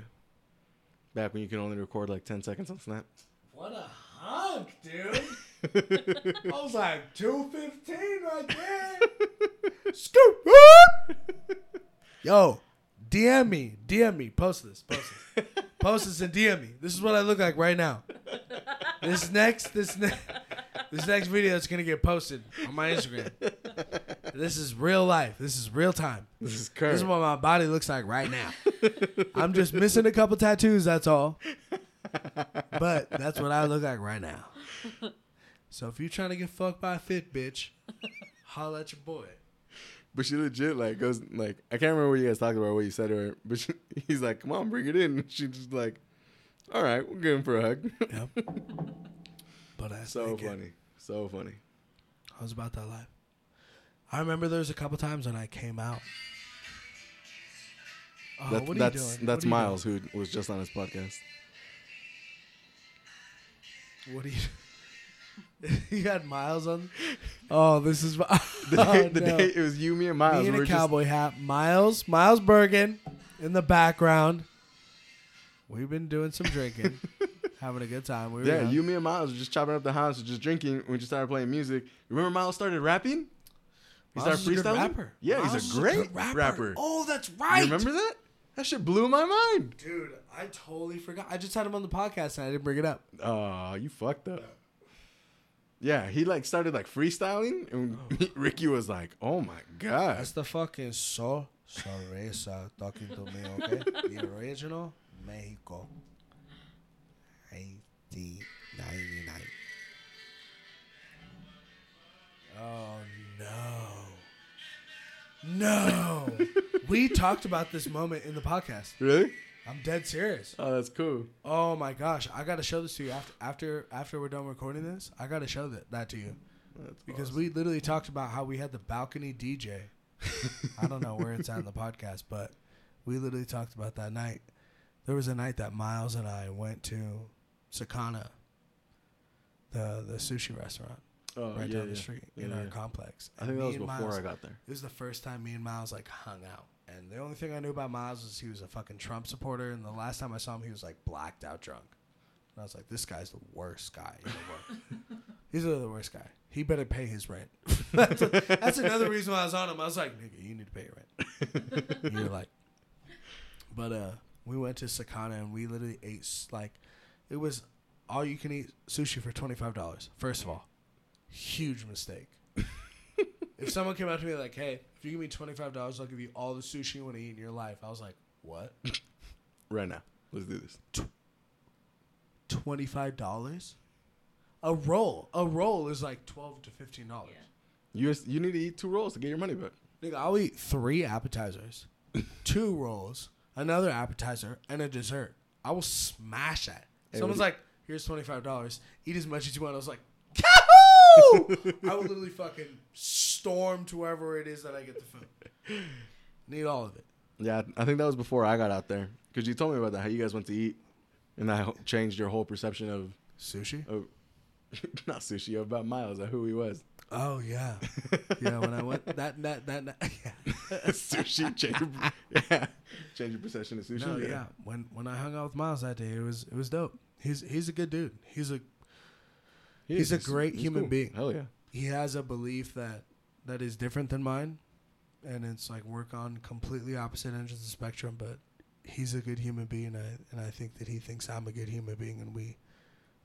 Back when you can only record like 10 seconds on Snap. What a hunk, dude. I was like 215 right there. Scoop. Yo, DM me. DM me. Post this. Post this. Post this and DM me. This is what I look like right now. This next this next this next video is gonna get posted on my Instagram. This is real life. This is real time. This is current. This is what my body looks like right now. I'm just missing a couple tattoos, that's all. But that's what I look like right now. So if you're trying to get fucked by a fit bitch, holla at your boy. But she legit like goes like I can't remember what you guys talked about, what you said to her. But she, he's like, "Come on, bring it in." And she just like, "All right, we'll give him for a hug." Yep. But I so funny, so funny. I was about that life. I remember there was a couple times when I came out. Uh, oh, That- what are that's you doing? that's What are you Miles who was just on his podcast. What are you? you had Miles on. Oh, this is. The, oh, day, the no. day it was you, me, and Miles. Me in we a were just- cowboy hat. Miles, Miles Bergen in the background. We've been doing some drinking, having a good time. We yeah, young. you, me, and Miles were just chopping up the house, just drinking. We just started playing music. Remember, Miles started rapping. He Miles started a freestyling. rapper. Yeah, Miles he's a great good rapper. Oh, that's right. You remember that? That shit blew my mind. Dude, I totally forgot. I just had him on the podcast and I didn't bring it up. Oh, you fucked up. Yeah, he like started like freestyling, and Ricky was like, "Oh my god!" That's the fucking so soresa talking to me, okay? the original Mexico. 1999. Oh no. No. we talked about this moment in the podcast. Really? I'm dead serious. Oh, that's cool. Oh my gosh, I gotta show this to you after after after we're done recording this. I gotta show that that to you That's because awesome. we literally talked about how we had the balcony DJ. I don't know where it's at in the podcast, but we literally talked about that night. There was a night that Miles and I went to Sakana, the the sushi restaurant oh, right yeah, down the street Yeah, in our complex. I think And that was and before Miles- I got there. It was the first time me and Miles like hung out, and the only thing I knew about Miles was he was a fucking Trump supporter. And the last time I saw him, he was like blacked out drunk. And I was like, this guy's the worst guy in the world. He's the worst guy. He better pay his rent. that's, that's another reason why I was on him. I was like, nigga, you need to pay your rent. you're like, but uh, we went to Sakana and we literally ate like, it was all you can eat sushi for twenty five dollars. First of all, huge mistake. if someone came up to me like, hey, you give me twenty five dollars, I'll give you all the sushi you want to eat in your life. I was like, what? Right now, let's do this. Twenty five dollars? A roll, a roll is like twelve to fifteen dollars. Yeah. You you need to eat two rolls to get your money back. Nigga, I'll eat three appetizers, two rolls, another appetizer, and a dessert. I will smash that. Hey, Someone's like, "Here's twenty five dollars. Eat as much as you want." I was like, "Yahoo!" I would literally fucking storm to wherever it is that I get the food. Need all of it. Yeah, I think that was before I got out there because you told me about that how you guys went to eat, and that changed your whole perception of Sushi? of not sushi about Miles of who he was. Oh yeah, yeah. When I went that that that, that yeah. sushi changed your, yeah, changed your perception of sushi. No, yeah. When when I hung out with Miles that day, it was it was dope. He's he's a good dude. He's a He He's a is. great human being. Hell yeah. he has a belief that that is different than mine, and it's like work on completely opposite ends of the spectrum. But he's a good human being, and I, and I think that he thinks I'm a good human being, and we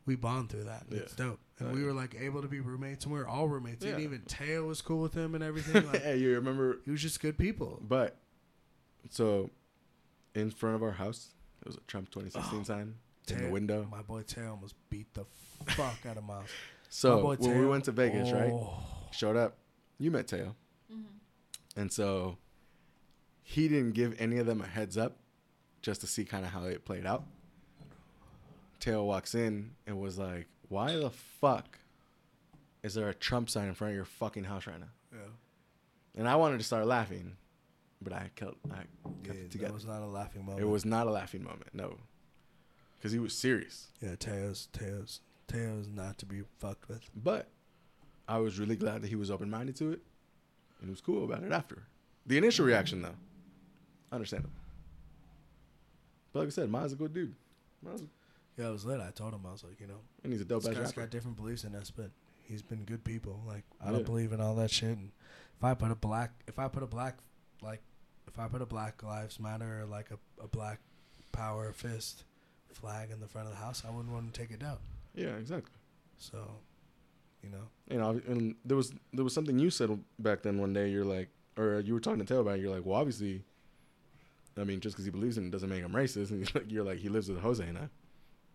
we bond through that. and It's dope, and Oh, we yeah. were like able to be roommates, and we were all roommates. And even Teo was cool with him and everything. Like hey, you remember? he was just good people. But so in front of our house, there was a Trump 2016 Oh, sign in the window. My boy Teo almost beat the fuck out of Miles. My So boy when we went to Vegas, right? oh. Showed up. You met Teo. Mhm. And so he didn't give any of them a heads up just to see kind of how it played out. Teo walks in and was like, Why the fuck is there a Trump sign in front of your fucking house right now? Yeah, And I wanted to start laughing, but I kept, I kept yeah it that together. was not a laughing moment. it was not a laughing moment, no. Because he was serious. yeah. Teo's Teo's Teo's not to be fucked with. But I was really glad that he was open minded to it and he was cool about it after. The initial reaction, though, understandable. But like I said, Miles a good dude. Yeah, I was lit. I told him I was like, you know, and he's a dope this guy's rapper. got different beliefs in us, but he's been good people. Like I don't believe in all that shit. And if I put a black, if I put a black, like, if I put a Black Lives Matter or like a, a Black Power fist flag in the front of the house, I wouldn't want to take it down. Yeah, exactly. So, you know, You know, and there was there was something you said back then one day. You're like, or you were talking to Taylor about. It, you're like, well, obviously, I mean, just because he believes in it doesn't make him racist. And you're like, you're like, he lives with Jose now.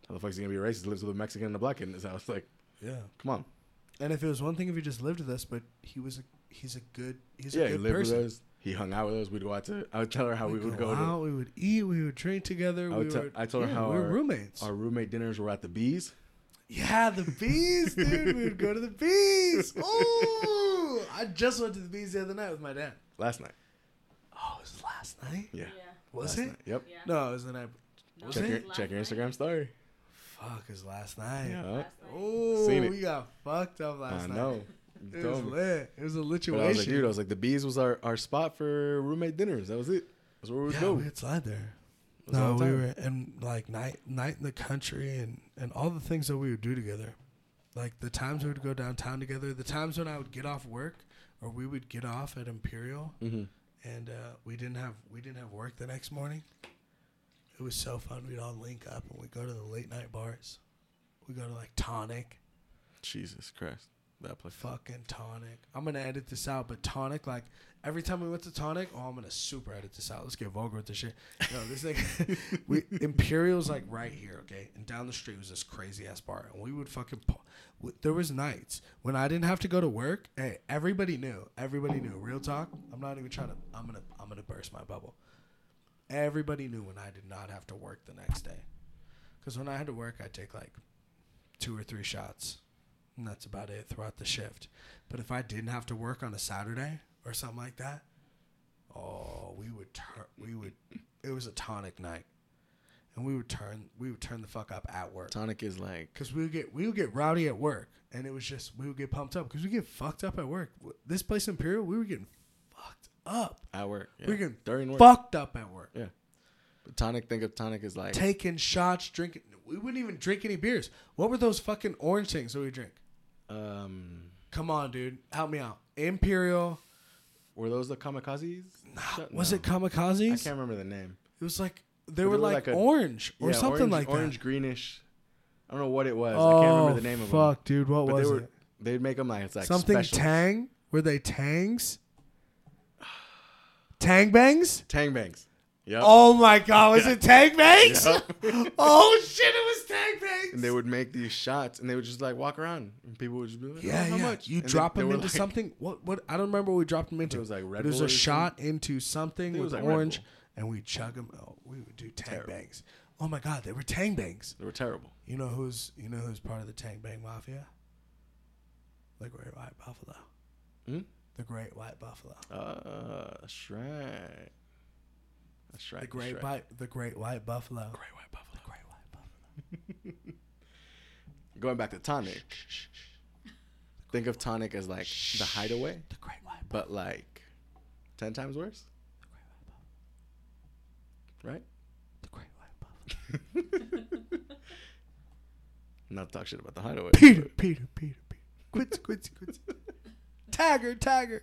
How the fuck is he gonna be racist? He lives with a Mexican and a black kid in his house. Like, yeah. come on. And if it was one thing if he just lived with us, but he was a he's a good he's yeah, a he good person. With us. He hung out with us. We'd go out to. I would tell her how we would go to. out, we would eat, we would drink together. I we would tell- would, I told her how we were our- roommates. Our roommate dinners were at the Bees. Yeah, the bees, dude. we would go to the bees. Ooh, I just went to the bees the other night with my dad. Last night. Oh, it was last night. Yeah. Was last it? Night. Yep. Yeah. No, it was the night. No, Was Check it your check your night. Instagram story. Fuck, it was last night. Yeah. Last night. Oh, Seen it. we got fucked up last I night. know. It was lit. It was a But I was like, lituation. dude, I was like, the Bees was our, our spot for roommate dinners. That was it. That's where we would yeah, go. we had slide there. It was all No, we were and like night night in the country and and all the things that we would do together. Like the times we would go downtown together, the times when I would get off work or we would get off at Imperial Mhm. and uh, we didn't have we didn't have work the next morning. It was so fun. We'd all link up and we'd go to the late night bars. We go to like Tonic, Jesus Christ. That place. fucking Tonic. I'm gonna edit this out, but Tonic, like every time we went to Tonic, oh, I'm gonna super edit this out. Let's get vulgar with this shit. No, this thing, we Imperial's like right here, okay, and down the street was this crazy ass bar, and we would fucking. There was nights when I didn't have to go to work. Hey, everybody knew. Everybody knew. Real talk. I'm not even trying to. I'm gonna. I'm gonna burst my bubble. Everybody knew when I did not have to work the next day. Because when I had to work, I'd take like two or three shots. And that's about it throughout the shift. But if I didn't have to work on a Saturday or something like that, oh, we would turn. We would. It was a tonic night, and we would turn. We would turn the fuck up at work Tonic is like because we would get we would get rowdy at work, and it was just we would get pumped up because we get fucked up at work. This place Imperial, we were getting fucked up. at work. Yeah. We were getting during work. fucked up at work. Yeah. But tonic, think of tonic as like Taking shots, drinking. We wouldn't even drink any beers. What were those fucking orange things that we drink? Um Come on, dude, help me out. Imperial. were those the kamikazes? Shut- Was no. it kamikazes? I can't remember the name. It was like they were were like, like a- orange or Yeah, something orange, like that. orange greenish. I don't know what it was. Oh, I can't remember the name of them. fuck, dude, what But was they were it? they'd make them like it's like Something. Tang? Were they Tangs? Tang bangs? Tang bangs. Yep. Oh my god, was it Tang bangs? Yep. oh shit, it was Tang bangs. and they would make these shots, and they would just like walk around, and people would just be like, yeah, oh, how yeah. much? You And drop they them were into like- something. What? What? I don't remember what we dropped them into. It was like Red But it was a or shot into something It with was like orange, and we chug them. Oh, we would do Tang Terrible. bangs. Oh my god, they were Tang bangs. They were terrible. You know who's you know who's part of the Tang Bang Mafia? The Great White Buffalo. Hmm? The Great White Buffalo. Uh, that's right. That's right. The Great that's right. White the Great White Buffalo. Great White Buffalo. The Great White Buffalo. Going back to tonic, think of tonic as like the hideaway, The Great White but like ten times worse, right? the Great White Buffalo. Not to talk shit about the hideaway. Peter, but Peter, Peter, Peter. Quits, quits, quits. Tagger, Tagger.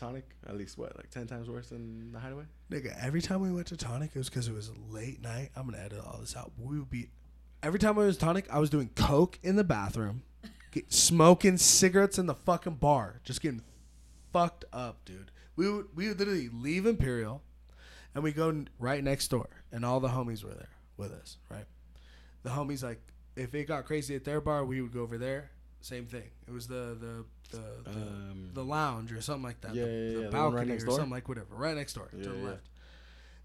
Tonic, at least what, like ten times worse than the hideaway? Nigga, every time we went to Tonic, it was because it was late night. I'm gonna edit all this out. We would be every time I was Tonic, I was doing coke in the bathroom, get, smoking cigarettes in the fucking bar, just getting fucked up, dude. We would we would literally leave Imperial, and we go right next door, and all the homies were there with us, right? The homies like if it got crazy at their bar, we would go over there. Same thing. It was the the the, the Um, the lounge or something like that. Yeah, the, yeah, the yeah, the balcony right next or door? something like whatever. Right next door Yeah, to the yeah. left.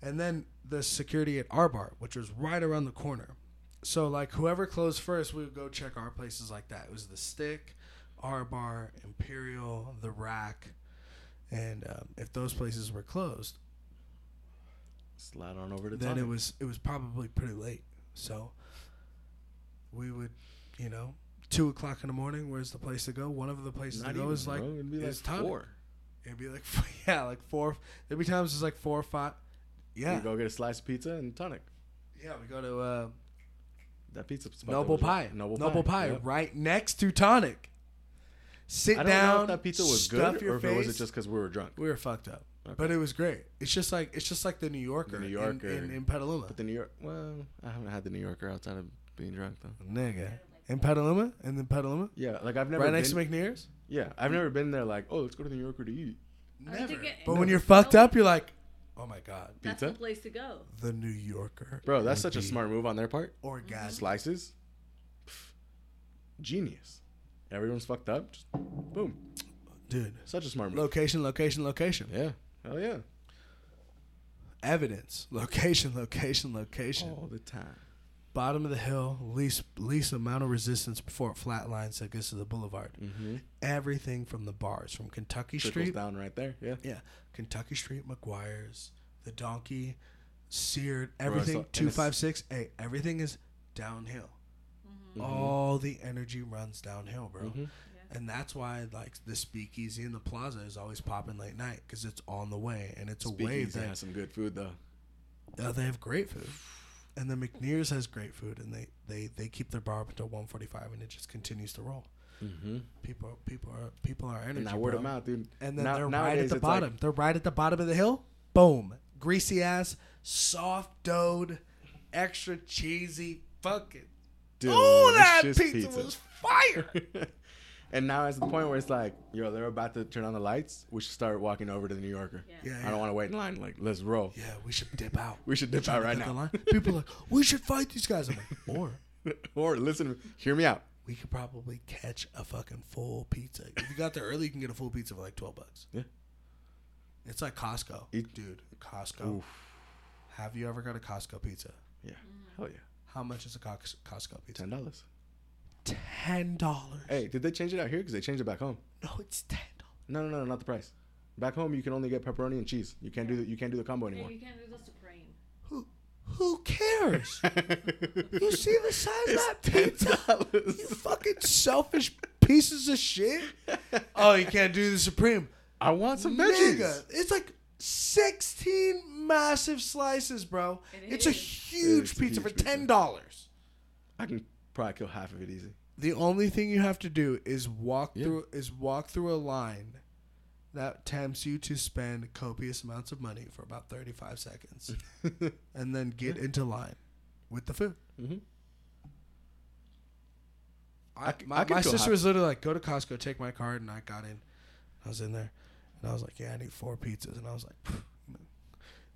And then the security at our bar, which was right around the corner. So like whoever closed first, we would go check our places like that. It was the Stick, our bar, Imperial, the Rack, and um, if those places were closed, slide on over to then tonic. it was it was probably pretty late. So we would, you know, two o'clock in the morning. Where's the place to go? One of the places Not to go is like bro. It'd be like four. It'd be like yeah, like four. There'd be times it's like four or five. Yeah, You go get a slice of pizza and tonic. yeah. We go to uh, That pizza spot Noble Pie. Noble, Noble Pie, yep. right next to Tonic. Sit I don't down. know if that pizza was good or if face. it was it just because we were drunk. we were fucked up, Okay. but it was great. It's just like it's just like the New Yorker, New in- Yorker. in, in, Petaluma. But the New York, well, I haven't had the New Yorker outside of being drunk though. Nigga, in Petaluma, and then Petaluma, Yeah, like I've never right been, next to McNear's. Yeah, I've never been there. Like, oh, let's go to the New Yorker to eat. Never. think But no. when you're fucked up, you're like, oh my god, That's Pizza? the place to go. the New Yorker. Bro, that's such a smart move on their part. orgasm. Slices, Pff, genius. Everyone's fucked up. Just boom. dude. Such a smart move. Location, location, location. Yeah. Hell yeah. Evidence. Location, location, location. All the time. Bottom of the hill, least least amount of resistance before it flatlines that gets to the boulevard. Mm-hmm. Everything from the bars, from Kentucky Trickles Street, down right there. Yeah. yeah, Kentucky Street, McGuire's, the Donkey, Seared, everything. all- and Two it's- five six. Hey, everything is downhill. Mm-hmm. Mhm. All the energy runs downhill, bro. Mhm. And that's why like the speakeasy in the plaza is always popping late night because it's on the way and it's a wave Speakeasy that has some good food though. uh, they have great food. And the McNears has great food, and they, they, they keep their bar up until 145, and it just continues to roll. Mm-hmm. People people are people are energy. And that word bro. of mouth, dude. And then Now- they're right at the it's like- bottom. they're right at the bottom of the hill. Boom, greasy ass, soft doughed, extra cheesy, fucking. oh, that Delicious pizza, was fire. and now it's the point where it's like, yo, they're about to turn on the lights. We should start walking over to the New Yorker. Yeah. yeah, I don't want to wait in line. Like, let's roll. Yeah, we should dip out. We should dip Trying out right now. line. People are like, we should fight these guys. I'm like, or or listen, hear me out. we could probably catch a fucking full pizza. If you got there early, you can get a full pizza for like twelve bucks. Yeah, it's like Costco, Eat- dude. Costco. Oof. Have you ever got a Costco pizza? Yeah. Mm. Hell yeah. How much is a Costco pizza? Ten dollars. Ten dollars. Hey, did they change it out here? Because they changed it back home. No, it's ten dollars. No, no, no, not the price. Back home, you can only get pepperoni and cheese. You can't do the, you can't do the combo Yeah, anymore. you can't do the supreme. Who who cares? you see the size of that It's pizza? $10. You fucking selfish pieces of shit. Oh, you can't do the supreme. I want some veggies. Nigga, it's like 16 massive slices, bro. It it's a huge It's a pizza huge for ten dollars. I can probably kill half of it easy. The only thing you have to do is walk Yeah. through is walk through a line that tempts you to spend copious amounts of money for about 35 seconds and then get into line with the food. Mhm. I, my I my sister was literally like, "Go to Costco, take my card," and I got in. I was in there, and I was like, "Yeah, I need four pizzas," and I was like,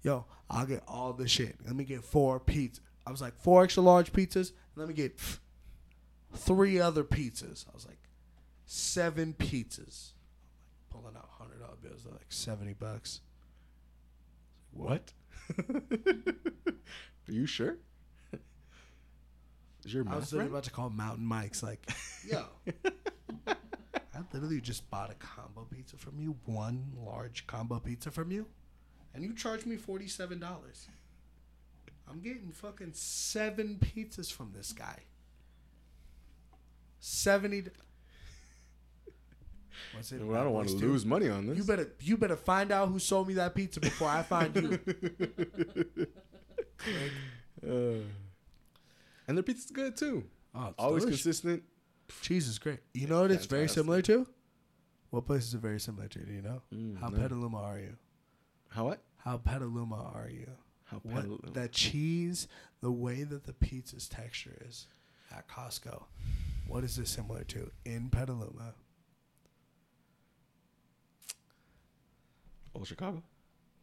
"Yo, I'll get all the shit. Let me get four pizzas." I was like, four extra large pizzas. Let me get three other pizzas. I was like, seven pizzas. I'm Pulling out hundred dollar bills, they're like seventy bucks. What? Are you sure? Is your I was literally right? about to call Mountain Mike's like, yo. I literally just bought a combo pizza from you, one large combo pizza from you, and you charged me forty seven dollars. I'm getting fucking seven pizzas from this guy. Seventy. d- What's it? Well, I don't want to lose money on this. You better, you better find out who sold me that pizza before I find you. Uh, and their pizza's good too. Oh, it's Always delicious. consistent. Cheese is great. You know what it's very similar to? What place is it very similar to? Do you know? Mm, How no. Petaluma are you? How what? How Petaluma are you? How What Petaluma. that cheese, the way that the pizza's texture is at Costco. What is this similar to in Petaluma? Old Chicago.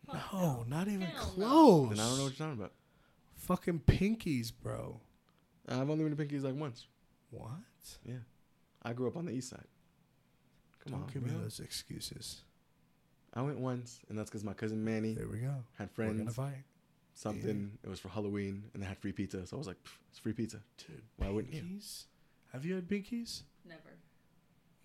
Fuck No, not even Hell no. close. Then I don't know what you're talking about. Fucking pinkies, bro. I've only been to Pinkies like once. What? Yeah. I grew up on the east side. Come Don't on, give me man. those excuses. I went once, and that's because my cousin Manny There we go. had We're gonna friends. fight, Something. It was for Halloween, and they had free pizza. So I was like, "Pff, it's free pizza. dude. Why wouldn't you? pinkies? Have you had pinkies? Never.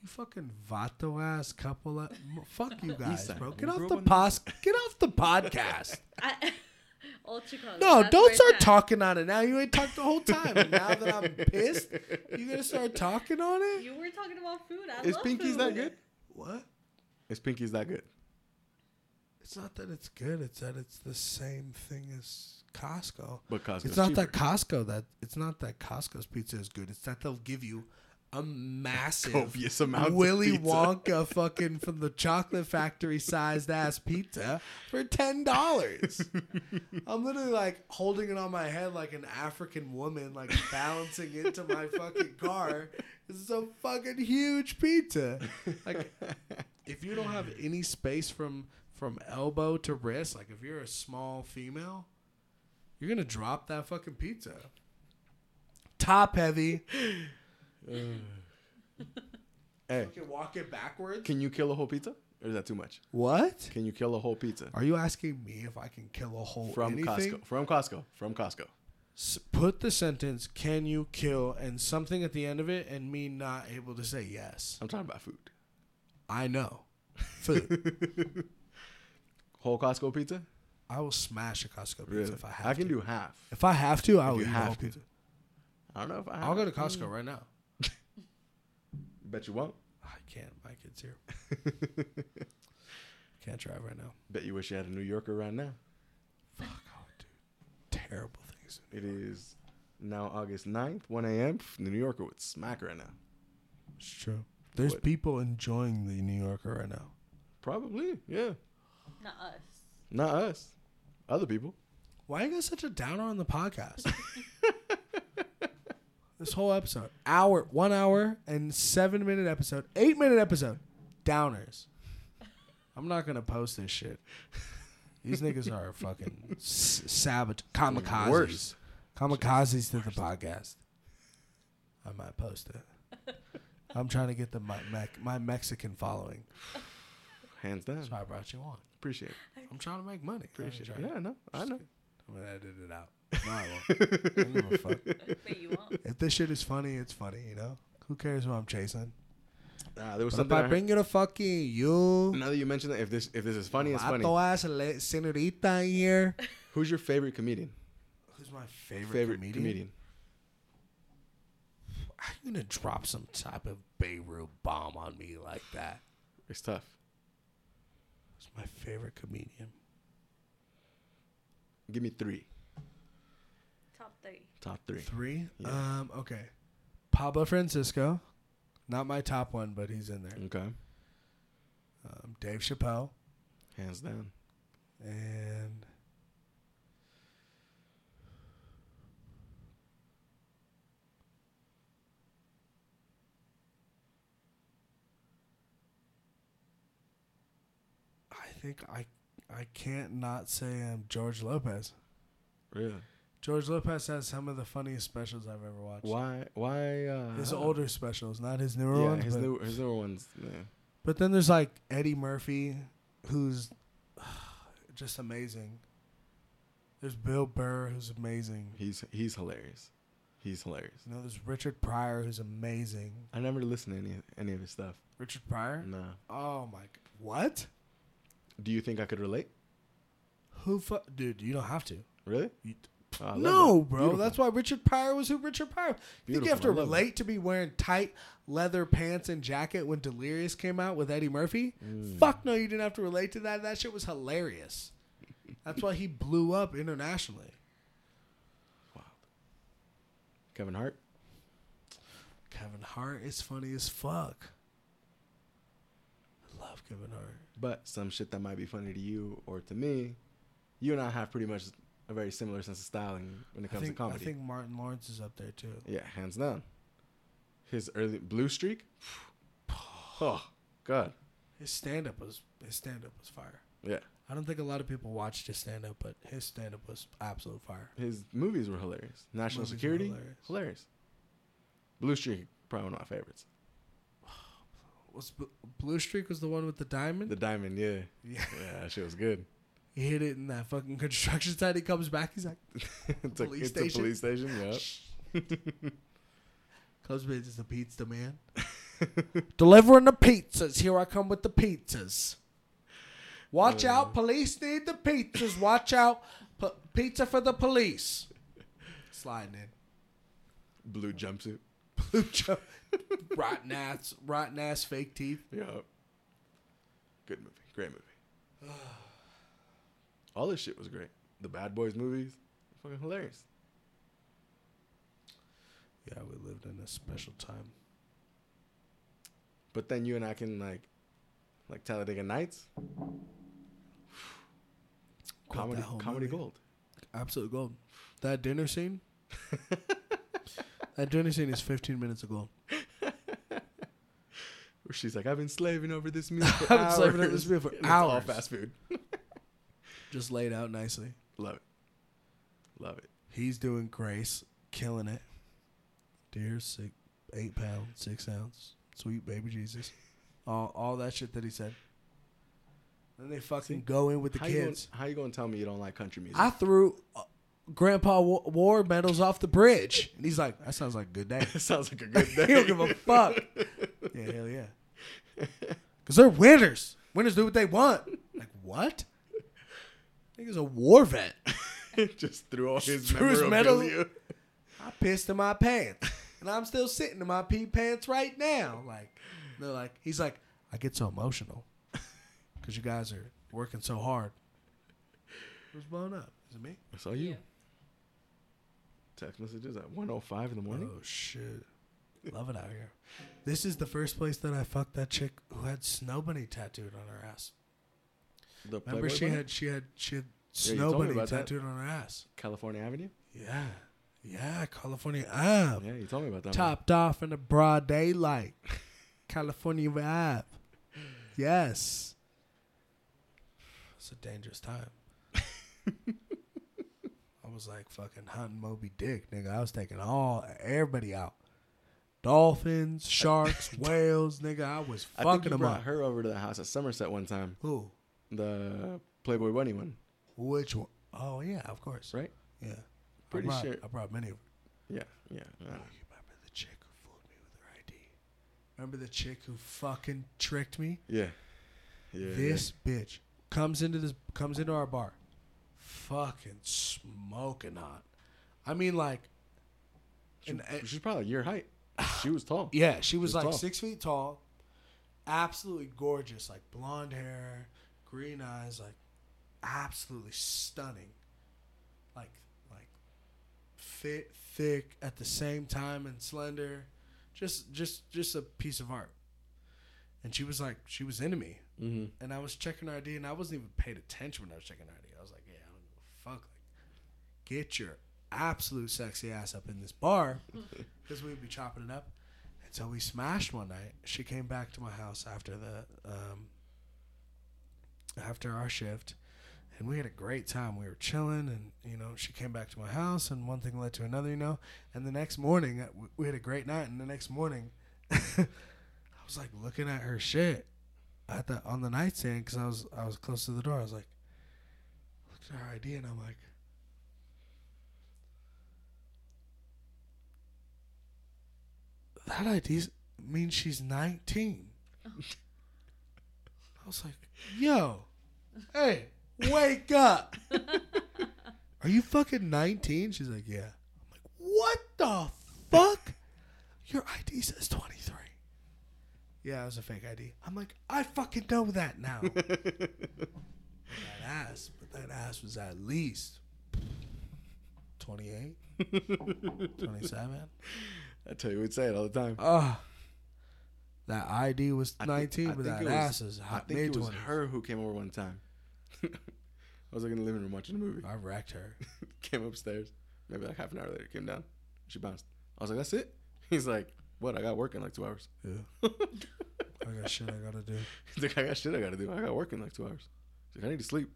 You fucking vato ass couple. Of, fuck you guys, bro. Get off the up pos. Get off the podcast. I, Old Chicago. No, that's don't start at. talking on it now. You ain't talked the whole time. And now that I'm pissed, you gonna start talking on it? You were talking about food. I Is love Pinky's food. that good? What? Is Pinky's that good? It's not that it's good. It's that it's the same thing as Costco. But Costco's it's not cheaper. that Costco that it's not that Costco's pizza is good. It's that they'll give you a massive Copious amounts of Willy. Wonka fucking from the chocolate factory sized ass pizza for ten dollars. I'm literally like holding it on my head like an African woman, like balancing into my fucking car. This is a fucking huge pizza. Like if you don't have any space from from elbow to wrist, like if you're a small female, you're gonna drop that fucking pizza. Top heavy. Hey, Fucking walk it backwards. can you kill a whole pizza? Or is that too much? What? Can you kill a whole pizza? Are you asking me if I can kill a whole From anything? Costco. From Costco. From Costco. S- put the sentence "Can you kill?" and something at the end of it, and me not able to say yes. I'm talking about food. I know. Food. Whole Costco pizza? I will smash a Costco pizza Really? if I have I can to. do half. If I have to, I If will you eat a have whole to. pizza. I don't know if I I'll go to. Costco right now. Bet you won't. I can't. My kid's here. Can't drive right now. Bet you wish you had a New Yorker right now. Fuck, oh, dude. Terrible things. It is now August 9th, 1 a.m. The New Yorker would smack right now. It's true. There's What? people enjoying the New Yorker right now. Probably, yeah. Not us. Not us. Other people. Why are you guys such a downer on the podcast? this whole episode, hour, one hour and seven minute episode, eight minute episode, downers. I'm not gonna post this shit. These niggas are fucking s- savage kamikazes. Worse. Kamikazes to the podcast. I might post it. I'm trying to get the my, my Mexican following. Hands down. That's why I brought you on. Appreciate it. I'm trying to make money. Appreciate it. Yeah, I know. I know. I'm gonna edit it out. No, I won't. I don't give a fuck. but you won't. If this shit is funny, it's funny. You know. Who cares who I'm chasing? Ah, there was But if something. I I bring you to fucking you, now that you mentioned that, if this if this is funny, it's funny. vato ass le- senorita in here. Who's your favorite comedian? Who's my favorite, Favorite comedian? comedian. I'm gonna drop some type of Beirut bomb on me like that. It's tough. Who's my favorite comedian? Give me three. Top three. Top three. Three. Yeah. Um. Okay. Pablo Francisco, not my top one, but he's in there. Okay. Um, Dave Chappelle Hands down. and I think I I can't not say um, George Lopez. Really? George Lopez has some of the funniest specials I've ever watched. Why? Why? Uh, His older specials, not his newer Yeah, ones. his new his newer ones. Yeah. but then there's like Eddie Murphy, who's just amazing. There's Bill Burr, who's amazing. He's he's hilarious. He's hilarious. You know, there's Richard Pryor, who's amazing. I never listened to any any of his stuff. Richard Pryor? No. Oh my! What? Do you think I could relate? Who? fuck, Dude, you don't have to. Really? You- Oh, no, that. bro. Beautiful. That's why Richard Pryor was who Richard Pryor. You think you have to relate to be wearing tight leather pants and jacket when Delirious came out with Eddie Murphy? Mm. Fuck no, you didn't have to relate to that. That shit was hilarious. That's why he blew up internationally. Wild. Kevin Hart. Kevin Hart is funny as fuck. I love Kevin Hart. But some shit that might be funny to you or to me, you and I have pretty much a very similar sense of styling when it comes think, to comedy. I think Martin Lawrence is up there too. yeah, hands down. His early Blue Streak. Oh God. His stand up was his stand up was fire. Yeah. I don't think a lot of people watched his stand up, but his stand up was absolute fire. His movies were hilarious. National Movies Security, hilarious. hilarious. Blue Streak, probably one of my favorites. Was Blue Streak was the one with the diamond? The Diamond, yeah, yeah. yeah, that shit was good. He hit it in that fucking construction site. He comes back. He's like, it's a, Police it's station? a police station. Yep. comes back. It's the pizza man. Delivering the pizzas. Here I come with the pizzas. Watch Uh. out, police need the pizzas. Watch out, P- pizza for the police. Sliding in. Blue jumpsuit. Blue cho- rotten ass, rotten ass fake teeth. Yeah. Good movie. Great movie. All this shit was great. The Bad Boys movies, fucking hilarious. Yeah, we lived in a special time. But then you and I can like, like Talladega Nights. Quote comedy, that comedy movie. gold. Absolute gold. That dinner scene. that dinner scene is 15 minutes of gold. Where she's like, I've been slaving over this meal for I've been hours. slaving over this meal for And it's all hours. fast food. Just laid out nicely. Love it. Love it. He's doing grace, killing it. Dear, six, eight pound, six ounce, sweet baby Jesus, all all that shit that he said. Then they fucking See? go in with the how You gonna, kids. how you gonna tell me you don't like country music? I threw uh, Grandpa Wa- Ward medals off the bridge, and he's like, "That sounds like a good day." it sounds like a good day. he don't give a fuck. Yeah, hell yeah. Cause they're winners. Winners do what they want. Like what? Think Nigga's a war vet. Just threw all his Threw his medal- I pissed in my pants, and I'm still sitting in my pee pants right now. Like, they're like, he's like, I get so emotional because you guys are working so hard. Who's blowing up? Is it me? I saw you. Yeah. Text messages at 105 in the morning. Oh shit, love it out here. This is the first place that I fucked that chick who had snow bunny tattooed on her ass. The Remember, Playboy she Bunny? had she had she had Yeah, you snow told me bunny about that. tattooed on her ass. California Avenue. Yeah, yeah, California Ave, Yeah, you told me about that. topped off in the broad daylight. California Ave. Yes. It's a dangerous time. I was like fucking hunting Moby Dick, nigga. I was taking all everybody out. Dolphins, sharks, whales, nigga. I was fucking I think you them brought up. her over to the house at Somerset one time. Who? The Playboy Bunny one, Which one? Oh yeah, of course. right? Yeah. Pretty I brought, sure. I brought many of them. Yeah, yeah. Oh, you remember the chick who fooled me with her ID? Remember the chick who fucking tricked me? Yeah. Yeah. this bitch comes into this comes into our bar, fucking smoking hot. I mean, like, She, and, and- she's probably your height. She was tall. yeah, she was She's like tall. six feet tall, absolutely gorgeous, like blonde hair, green eyes, like absolutely stunning, like like fit, thick at the same time and slender, just just just a piece of art. And she was like, she was into me, Mm-hmm. and I was checking her ID, and I wasn't even paid attention when I was checking her ID. I was like, yeah, I don't give a fuck. Like, get your absolute sexy ass up in this bar, because we'd be chopping it up. And so we smashed one night. She came back to my house after the um, after our shift, and we had a great time. We were chilling, and you know, she came back to my house, and one thing led to another, you know. And the next morning, uh, we- had a great night, and the next morning, I was like looking at her shit at the on the nightstand because I was I was close to the door. I was like, looked at her ID, and I'm like. That ID means she's 19. I was like, yo, hey, wake up. Are you fucking 19? She's like, yeah. I'm like, what the fuck? Your ID says 23. Yeah, it was a fake ID. I'm like, I fucking know that now. that ass, but that ass was at least 28, 27. I tell you, we'd say it all the time. Ah, that ID was I think- 19, I but think that it was- ass is I hot think it was 20s. her who came over one time. I was like in the living room watching a movie. I wrecked her. came upstairs. Maybe like half an hour later, came down. She bounced. I was like, "That's it." He's like, "What? I got work in like two hours." Yeah. I got shit I gotta do. He's like, "I got shit I got to do. I got work in like two hours." He's like, "I need to sleep."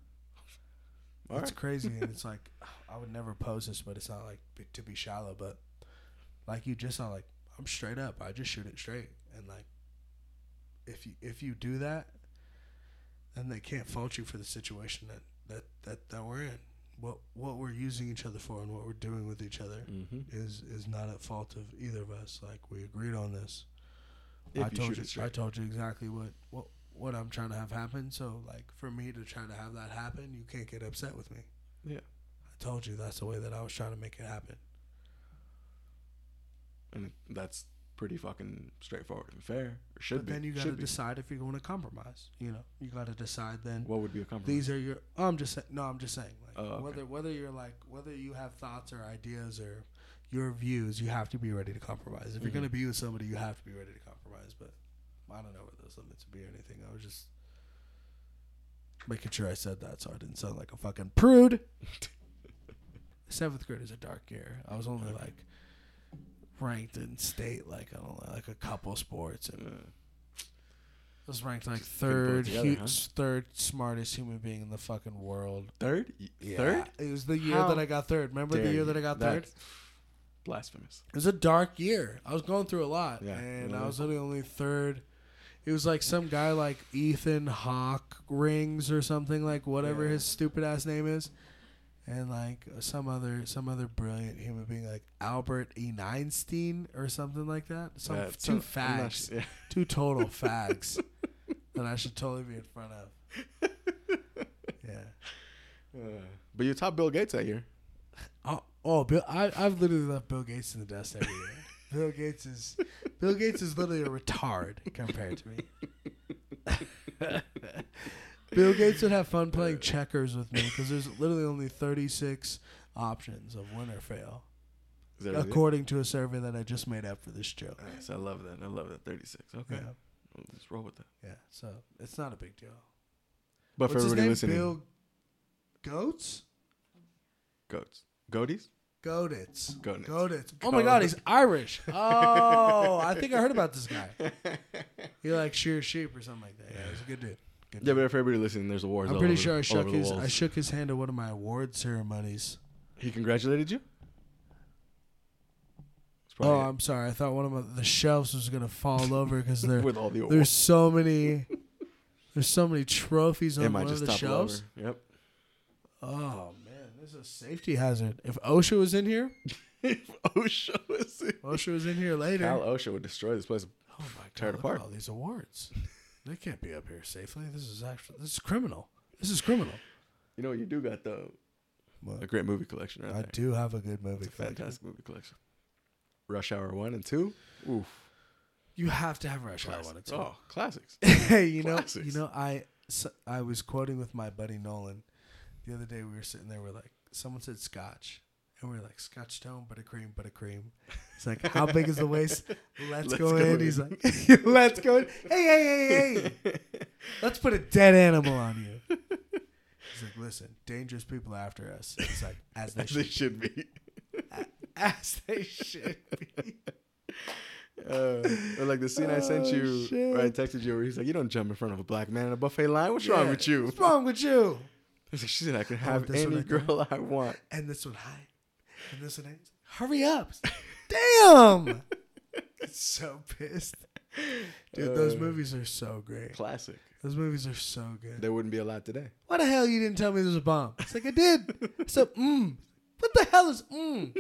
All it's right. crazy, and it's like I would never pose this, but it's not like b- to be shallow, but like you just not like I'm straight up. I just shoot it straight, and like if you if you do that, then they can't fault you for the situation that that that, that we're in. What what we're using each other for and what we're doing with each other Mm-hmm. is is not at fault of either of us. Like we agreed on this. If I you told you. I told you exactly what, what what I'm trying to have happen. So like for me to try to have that happen, you can't get upset with me. Yeah. I told you that's the way that I was trying to make it happen. And that's pretty fucking straightforward and fair. Or should but be. then you got to decide if you're going to compromise. You know, you got to decide then. What would be a compromise? These are your. Oh, I'm just saying. No, I'm just saying. Like Oh, okay. whether whether you're like whether you have thoughts or ideas or your views, you have to be ready to compromise. If you're Mhm. going to be with somebody, you have to be ready to compromise. But I don't know where those limits would be or anything. I was just making sure I said that so I didn't sound like a fucking prude. Seventh grade is a dark year. I was only like ranked in state like I don't know, like a couple sports and Uh, I was ranked like Couldn't pull it third, together, hu- huh? third smartest human being in the fucking world. third. Yeah. Third. It was the year How that I got third. Remember the year you. that I got third? That's Blasphemous. It was a dark year. I was going through a lot, Yeah. and Yeah. I was literally only third. It was like some guy like Ethan Hawk Rings or something like whatever Yeah. his stupid ass name is, and like some other some other brilliant human being like Albert E. Einstein or something like that. Some Yeah, two so- I'm not fags, yeah. two total fags that I should totally be in front of. Yeah. Uh, but you top Bill Gates that year. Oh, oh Bill, I, I've literally left Bill Gates in the dust every year. Bill Gates is Bill Gates is literally a retard compared to me. Bill Gates would have fun playing checkers with me because there's literally only 36 options of win or fail, that really according to a survey that I just made up for this joke. Nice. I love that. I love that. 36. Okay. Yeah, Let's roll with that. yeah. So it's not a big deal. But What's for his everybody name? listening, Bill Goats. goats. Goaties? Goditz. Goditz. Goditz. Oh my God, he's Irish. Oh, I think I heard about this guy. He likes shear sheep or something like that. Yeah, he's a good dude. Good Yeah, but for everybody listening, there's awards. I'm all pretty over- sure I shook over the his I shook his hand at one of my award ceremonies. He congratulated you. Oh, probably I'm sorry. I thought one of my, the shelves was gonna fall over because there with all the there's so many there's so many trophies on It might one of just the topple shelves. over. Yep. Oh man, this is a safety hazard. If OSHA was in here, OSHA was OSHA was in here later. Cal OSHA would destroy this place. oh my god! tear it apart. All these awards. They can't be up here safely. This is actually this is criminal. This is criminal. You know, you do got the What? a great movie collection right I there. do have a good movie. A collection. fantastic movie collection. Rush Hour one and two. Oof. You have to have Rush Hour one and two. Oh, classics. Hey, you know, Classics. you know, I s- I was quoting with my buddy Nolan the other day. We were sitting there. We're like, someone said Scotch, and we are like, Scotch Stone, buttercream, buttercream. It's like, how big is the waist? Let's, Let's go, go in. in. He's like, let's go in. Hey, hey, hey, hey. Let's put a dead animal on you. He's like, listen, dangerous people after us. He's like, as they As they should, should be. as they should be. Uh, or like the scene I sent Oh, you, shit. where I texted you, where he's like, "You don't jump in front of a black man in a buffet line. What's wrong with you?" What's wrong with you? He's she said I can Oh, have this any girl I want. And this one, hi. And this one, hey. Hurry up. Damn. so pissed. Dude, those Uh, movies are so great. Classic. Those movies are so good. There wouldn't be a lot today. Why the hell you didn't tell me there was a bomb? It's like, I did. so said, mm. What the hell is mm?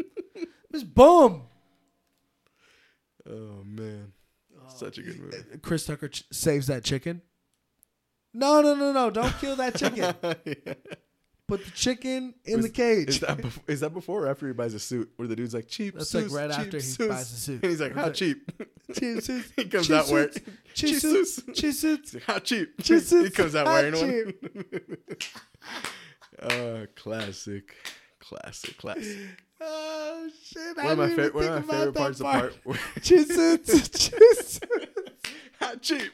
It's boom. Oh man, such a good movie. Chris Tucker ch- saves that chicken. No, no, no, no. Don't kill that chicken. Yeah. Put the chicken in Was- the cage. Is that before, is that before or after he buys a suit? Where the dude's like cheap That's suits, like right after he suits." buys a suit. and he's like, "How That's cheap?" Cheap suits. he comes Cheap out wearing suits. cheap Cheap suits. suits. Cheap suits. Like, "How cheap?" Cheap he comes out How wearing one. uh, classic, classic, classic. Oh shit! One of my, fa- one of my favorite parts. The part where Cheap suits. Cheap suits. how cheap.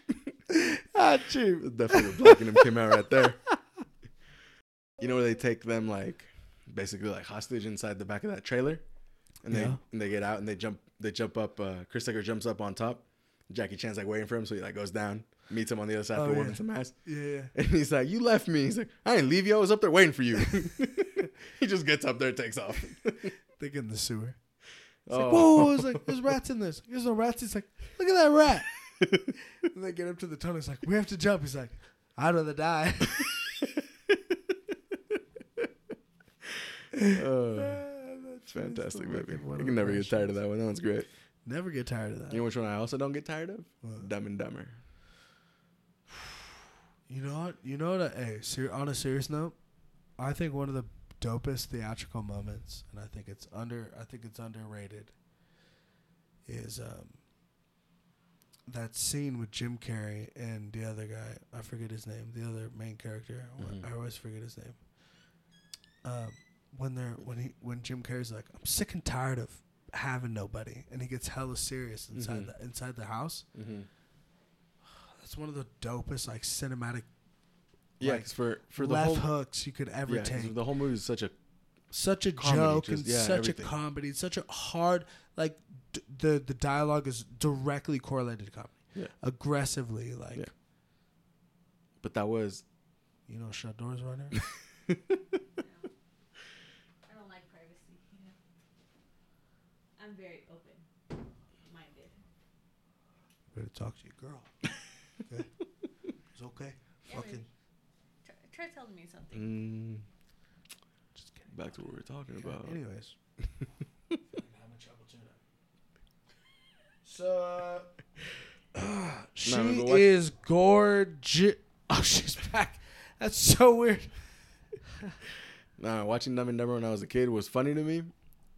Ah, cheap. Definitely the black in him came out right there. You know where they take them like basically like hostage inside the back of that trailer, and they Yeah. and they get out and they jump they jump up. Uh, Chris Tucker jumps up on top. Jackie Chan's like waiting for him, so he like goes down, meets him on the other side Oh, for yeah. some ass, Yeah. and he's like, "You left me." He's like, "I didn't leave you. I was up there waiting for you." he just gets up there, takes off. They get in the sewer. It's Oh. like, whoa, it's like, there's rats in this. There's no rats. He's like, look at that rat. and they get up to the tunnel. He's like, we have to jump. He's like, I'd rather die. Uh, that's fantastic movie. You can never get tired of that one. That one's great. Never get tired of that. You know which one I also don't get tired of? What? Dumb and Dumber. You know what? You know what? Hey, ser- on a serious note, I think one of the dopest theatrical moments, and I think it's under, I think it's underrated, is um that scene with Jim Carrey and the other guy. I forget his name. The other main character. Mhm. I always forget his name. Um, when they're when he when Jim Carrey's like, I'm sick and tired of having nobody, and he gets hella serious inside Mhm. the inside the house. Mm-hmm. That's one of the dopest like cinematic Yeah, Like, for for the left whole hooks you could ever yeah, take. the whole movie is such a Such a comedy, joke just- and yeah, such everything. a comedy, such a hard like d- the the dialogue is directly correlated to comedy. Yeah. Aggressively, like Yeah. but that was you know, shut doors around here. I don't like privacy. You know? I'm very open minded. Better talk to your girl. Okay, it's okay. Yeah, Fucking. Try, try telling me something. mm, just kidding. back to what we were talking Okay, about. Anyways, having trouble tonight. So, uh, she No, but what- is gorgeous. Oh, she's back. That's so weird. Nah, watching Dumb and Dumber when I was a kid was funny to me,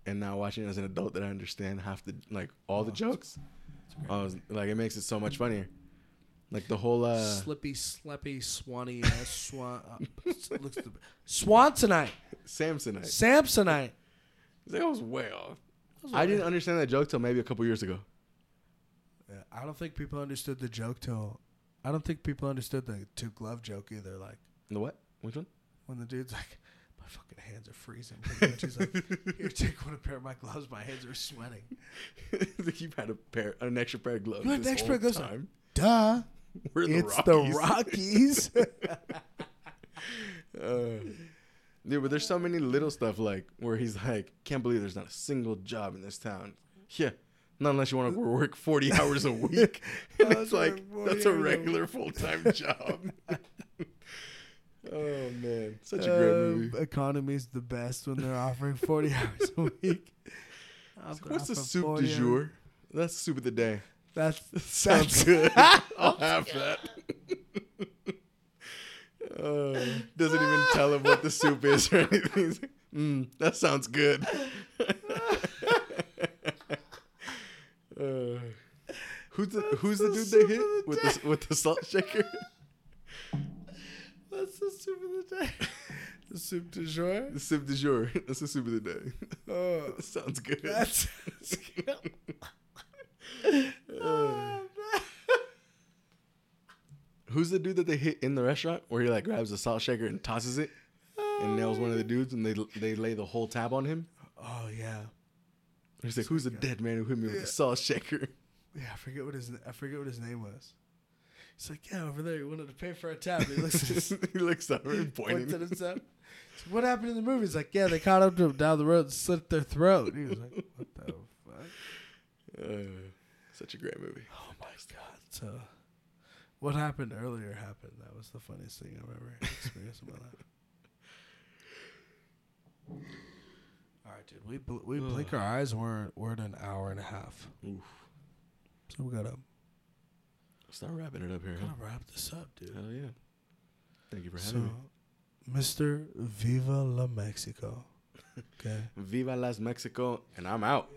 and now watching it as an adult that I understand half the like all the Oh, jokes. It's a I was like, it makes it so much funnier. Like the whole uh, Slippy, slappy, swanny, ass swan. Uh, looks the, Swansonite, Samsonite. Samsonite. That was way off. I didn't understand that joke till maybe a couple years ago. Yeah, I don't think people understood the joke till. I don't think people understood the two glove joke either. Like The what? Which one? when the dude's like, "My fucking hands are freezing." And she's like, "Here, take one a pair of my gloves. My hands are sweating." like you had a pair, an extra pair of gloves. You had an extra pair of gloves? time. Duh. We're the it's Rockies. the Rockies. Uh, dude, but there's so many little stuff like where he's like, can't believe there's not a single job in this town. Yeah, Not unless you want to work 40 hours a week. And it's like, that's a regular full time job. Oh, man. Such a great Um, movie. Economy's the best when they're offering 40 hours a week. I'll What's the soup 40 du hours. jour? That's soup of the day. That's Sounds that's- good. I'll have that. Uh, doesn't even tell him what the soup is or anything. Like, mm, that sounds good. uh, who's the Who's the dude they hit with the with the salt shaker? That's the soup of the day. The soup du jour. The soup du jour. That's the soup of the day. Oh, That sounds good. that's. Uh, who's the dude that they hit in the restaurant where he like grabs a salt shaker and tosses it and nails one of the dudes and they they lay the whole tab on him? oh yeah, He's like, "Who's the dead man who hit me with Yeah. the salt shaker?" yeah. I forget what his I forget what his name was. He's like, yeah, over there. He wanted to pay for a tab. He looks at his, he looks up and points at pointing. himself. So what happened in the movie? He's like, yeah, they caught up to him down the road and slit their throat. He was like, what the fuck? Uh, such a great movie. Oh my god! So, what happened earlier happened. That was the funniest thing I've ever experienced in my life. All right, dude. We bl- we blink our eyes. We're we're at an hour and a half. Oof. So we gotta start wrapping it up here. Kind of wrap this up, dude. Hell yeah! Thank you for having so, me, Mr. Viva la Mexico. Okay. Viva las Mexico, and I'm out.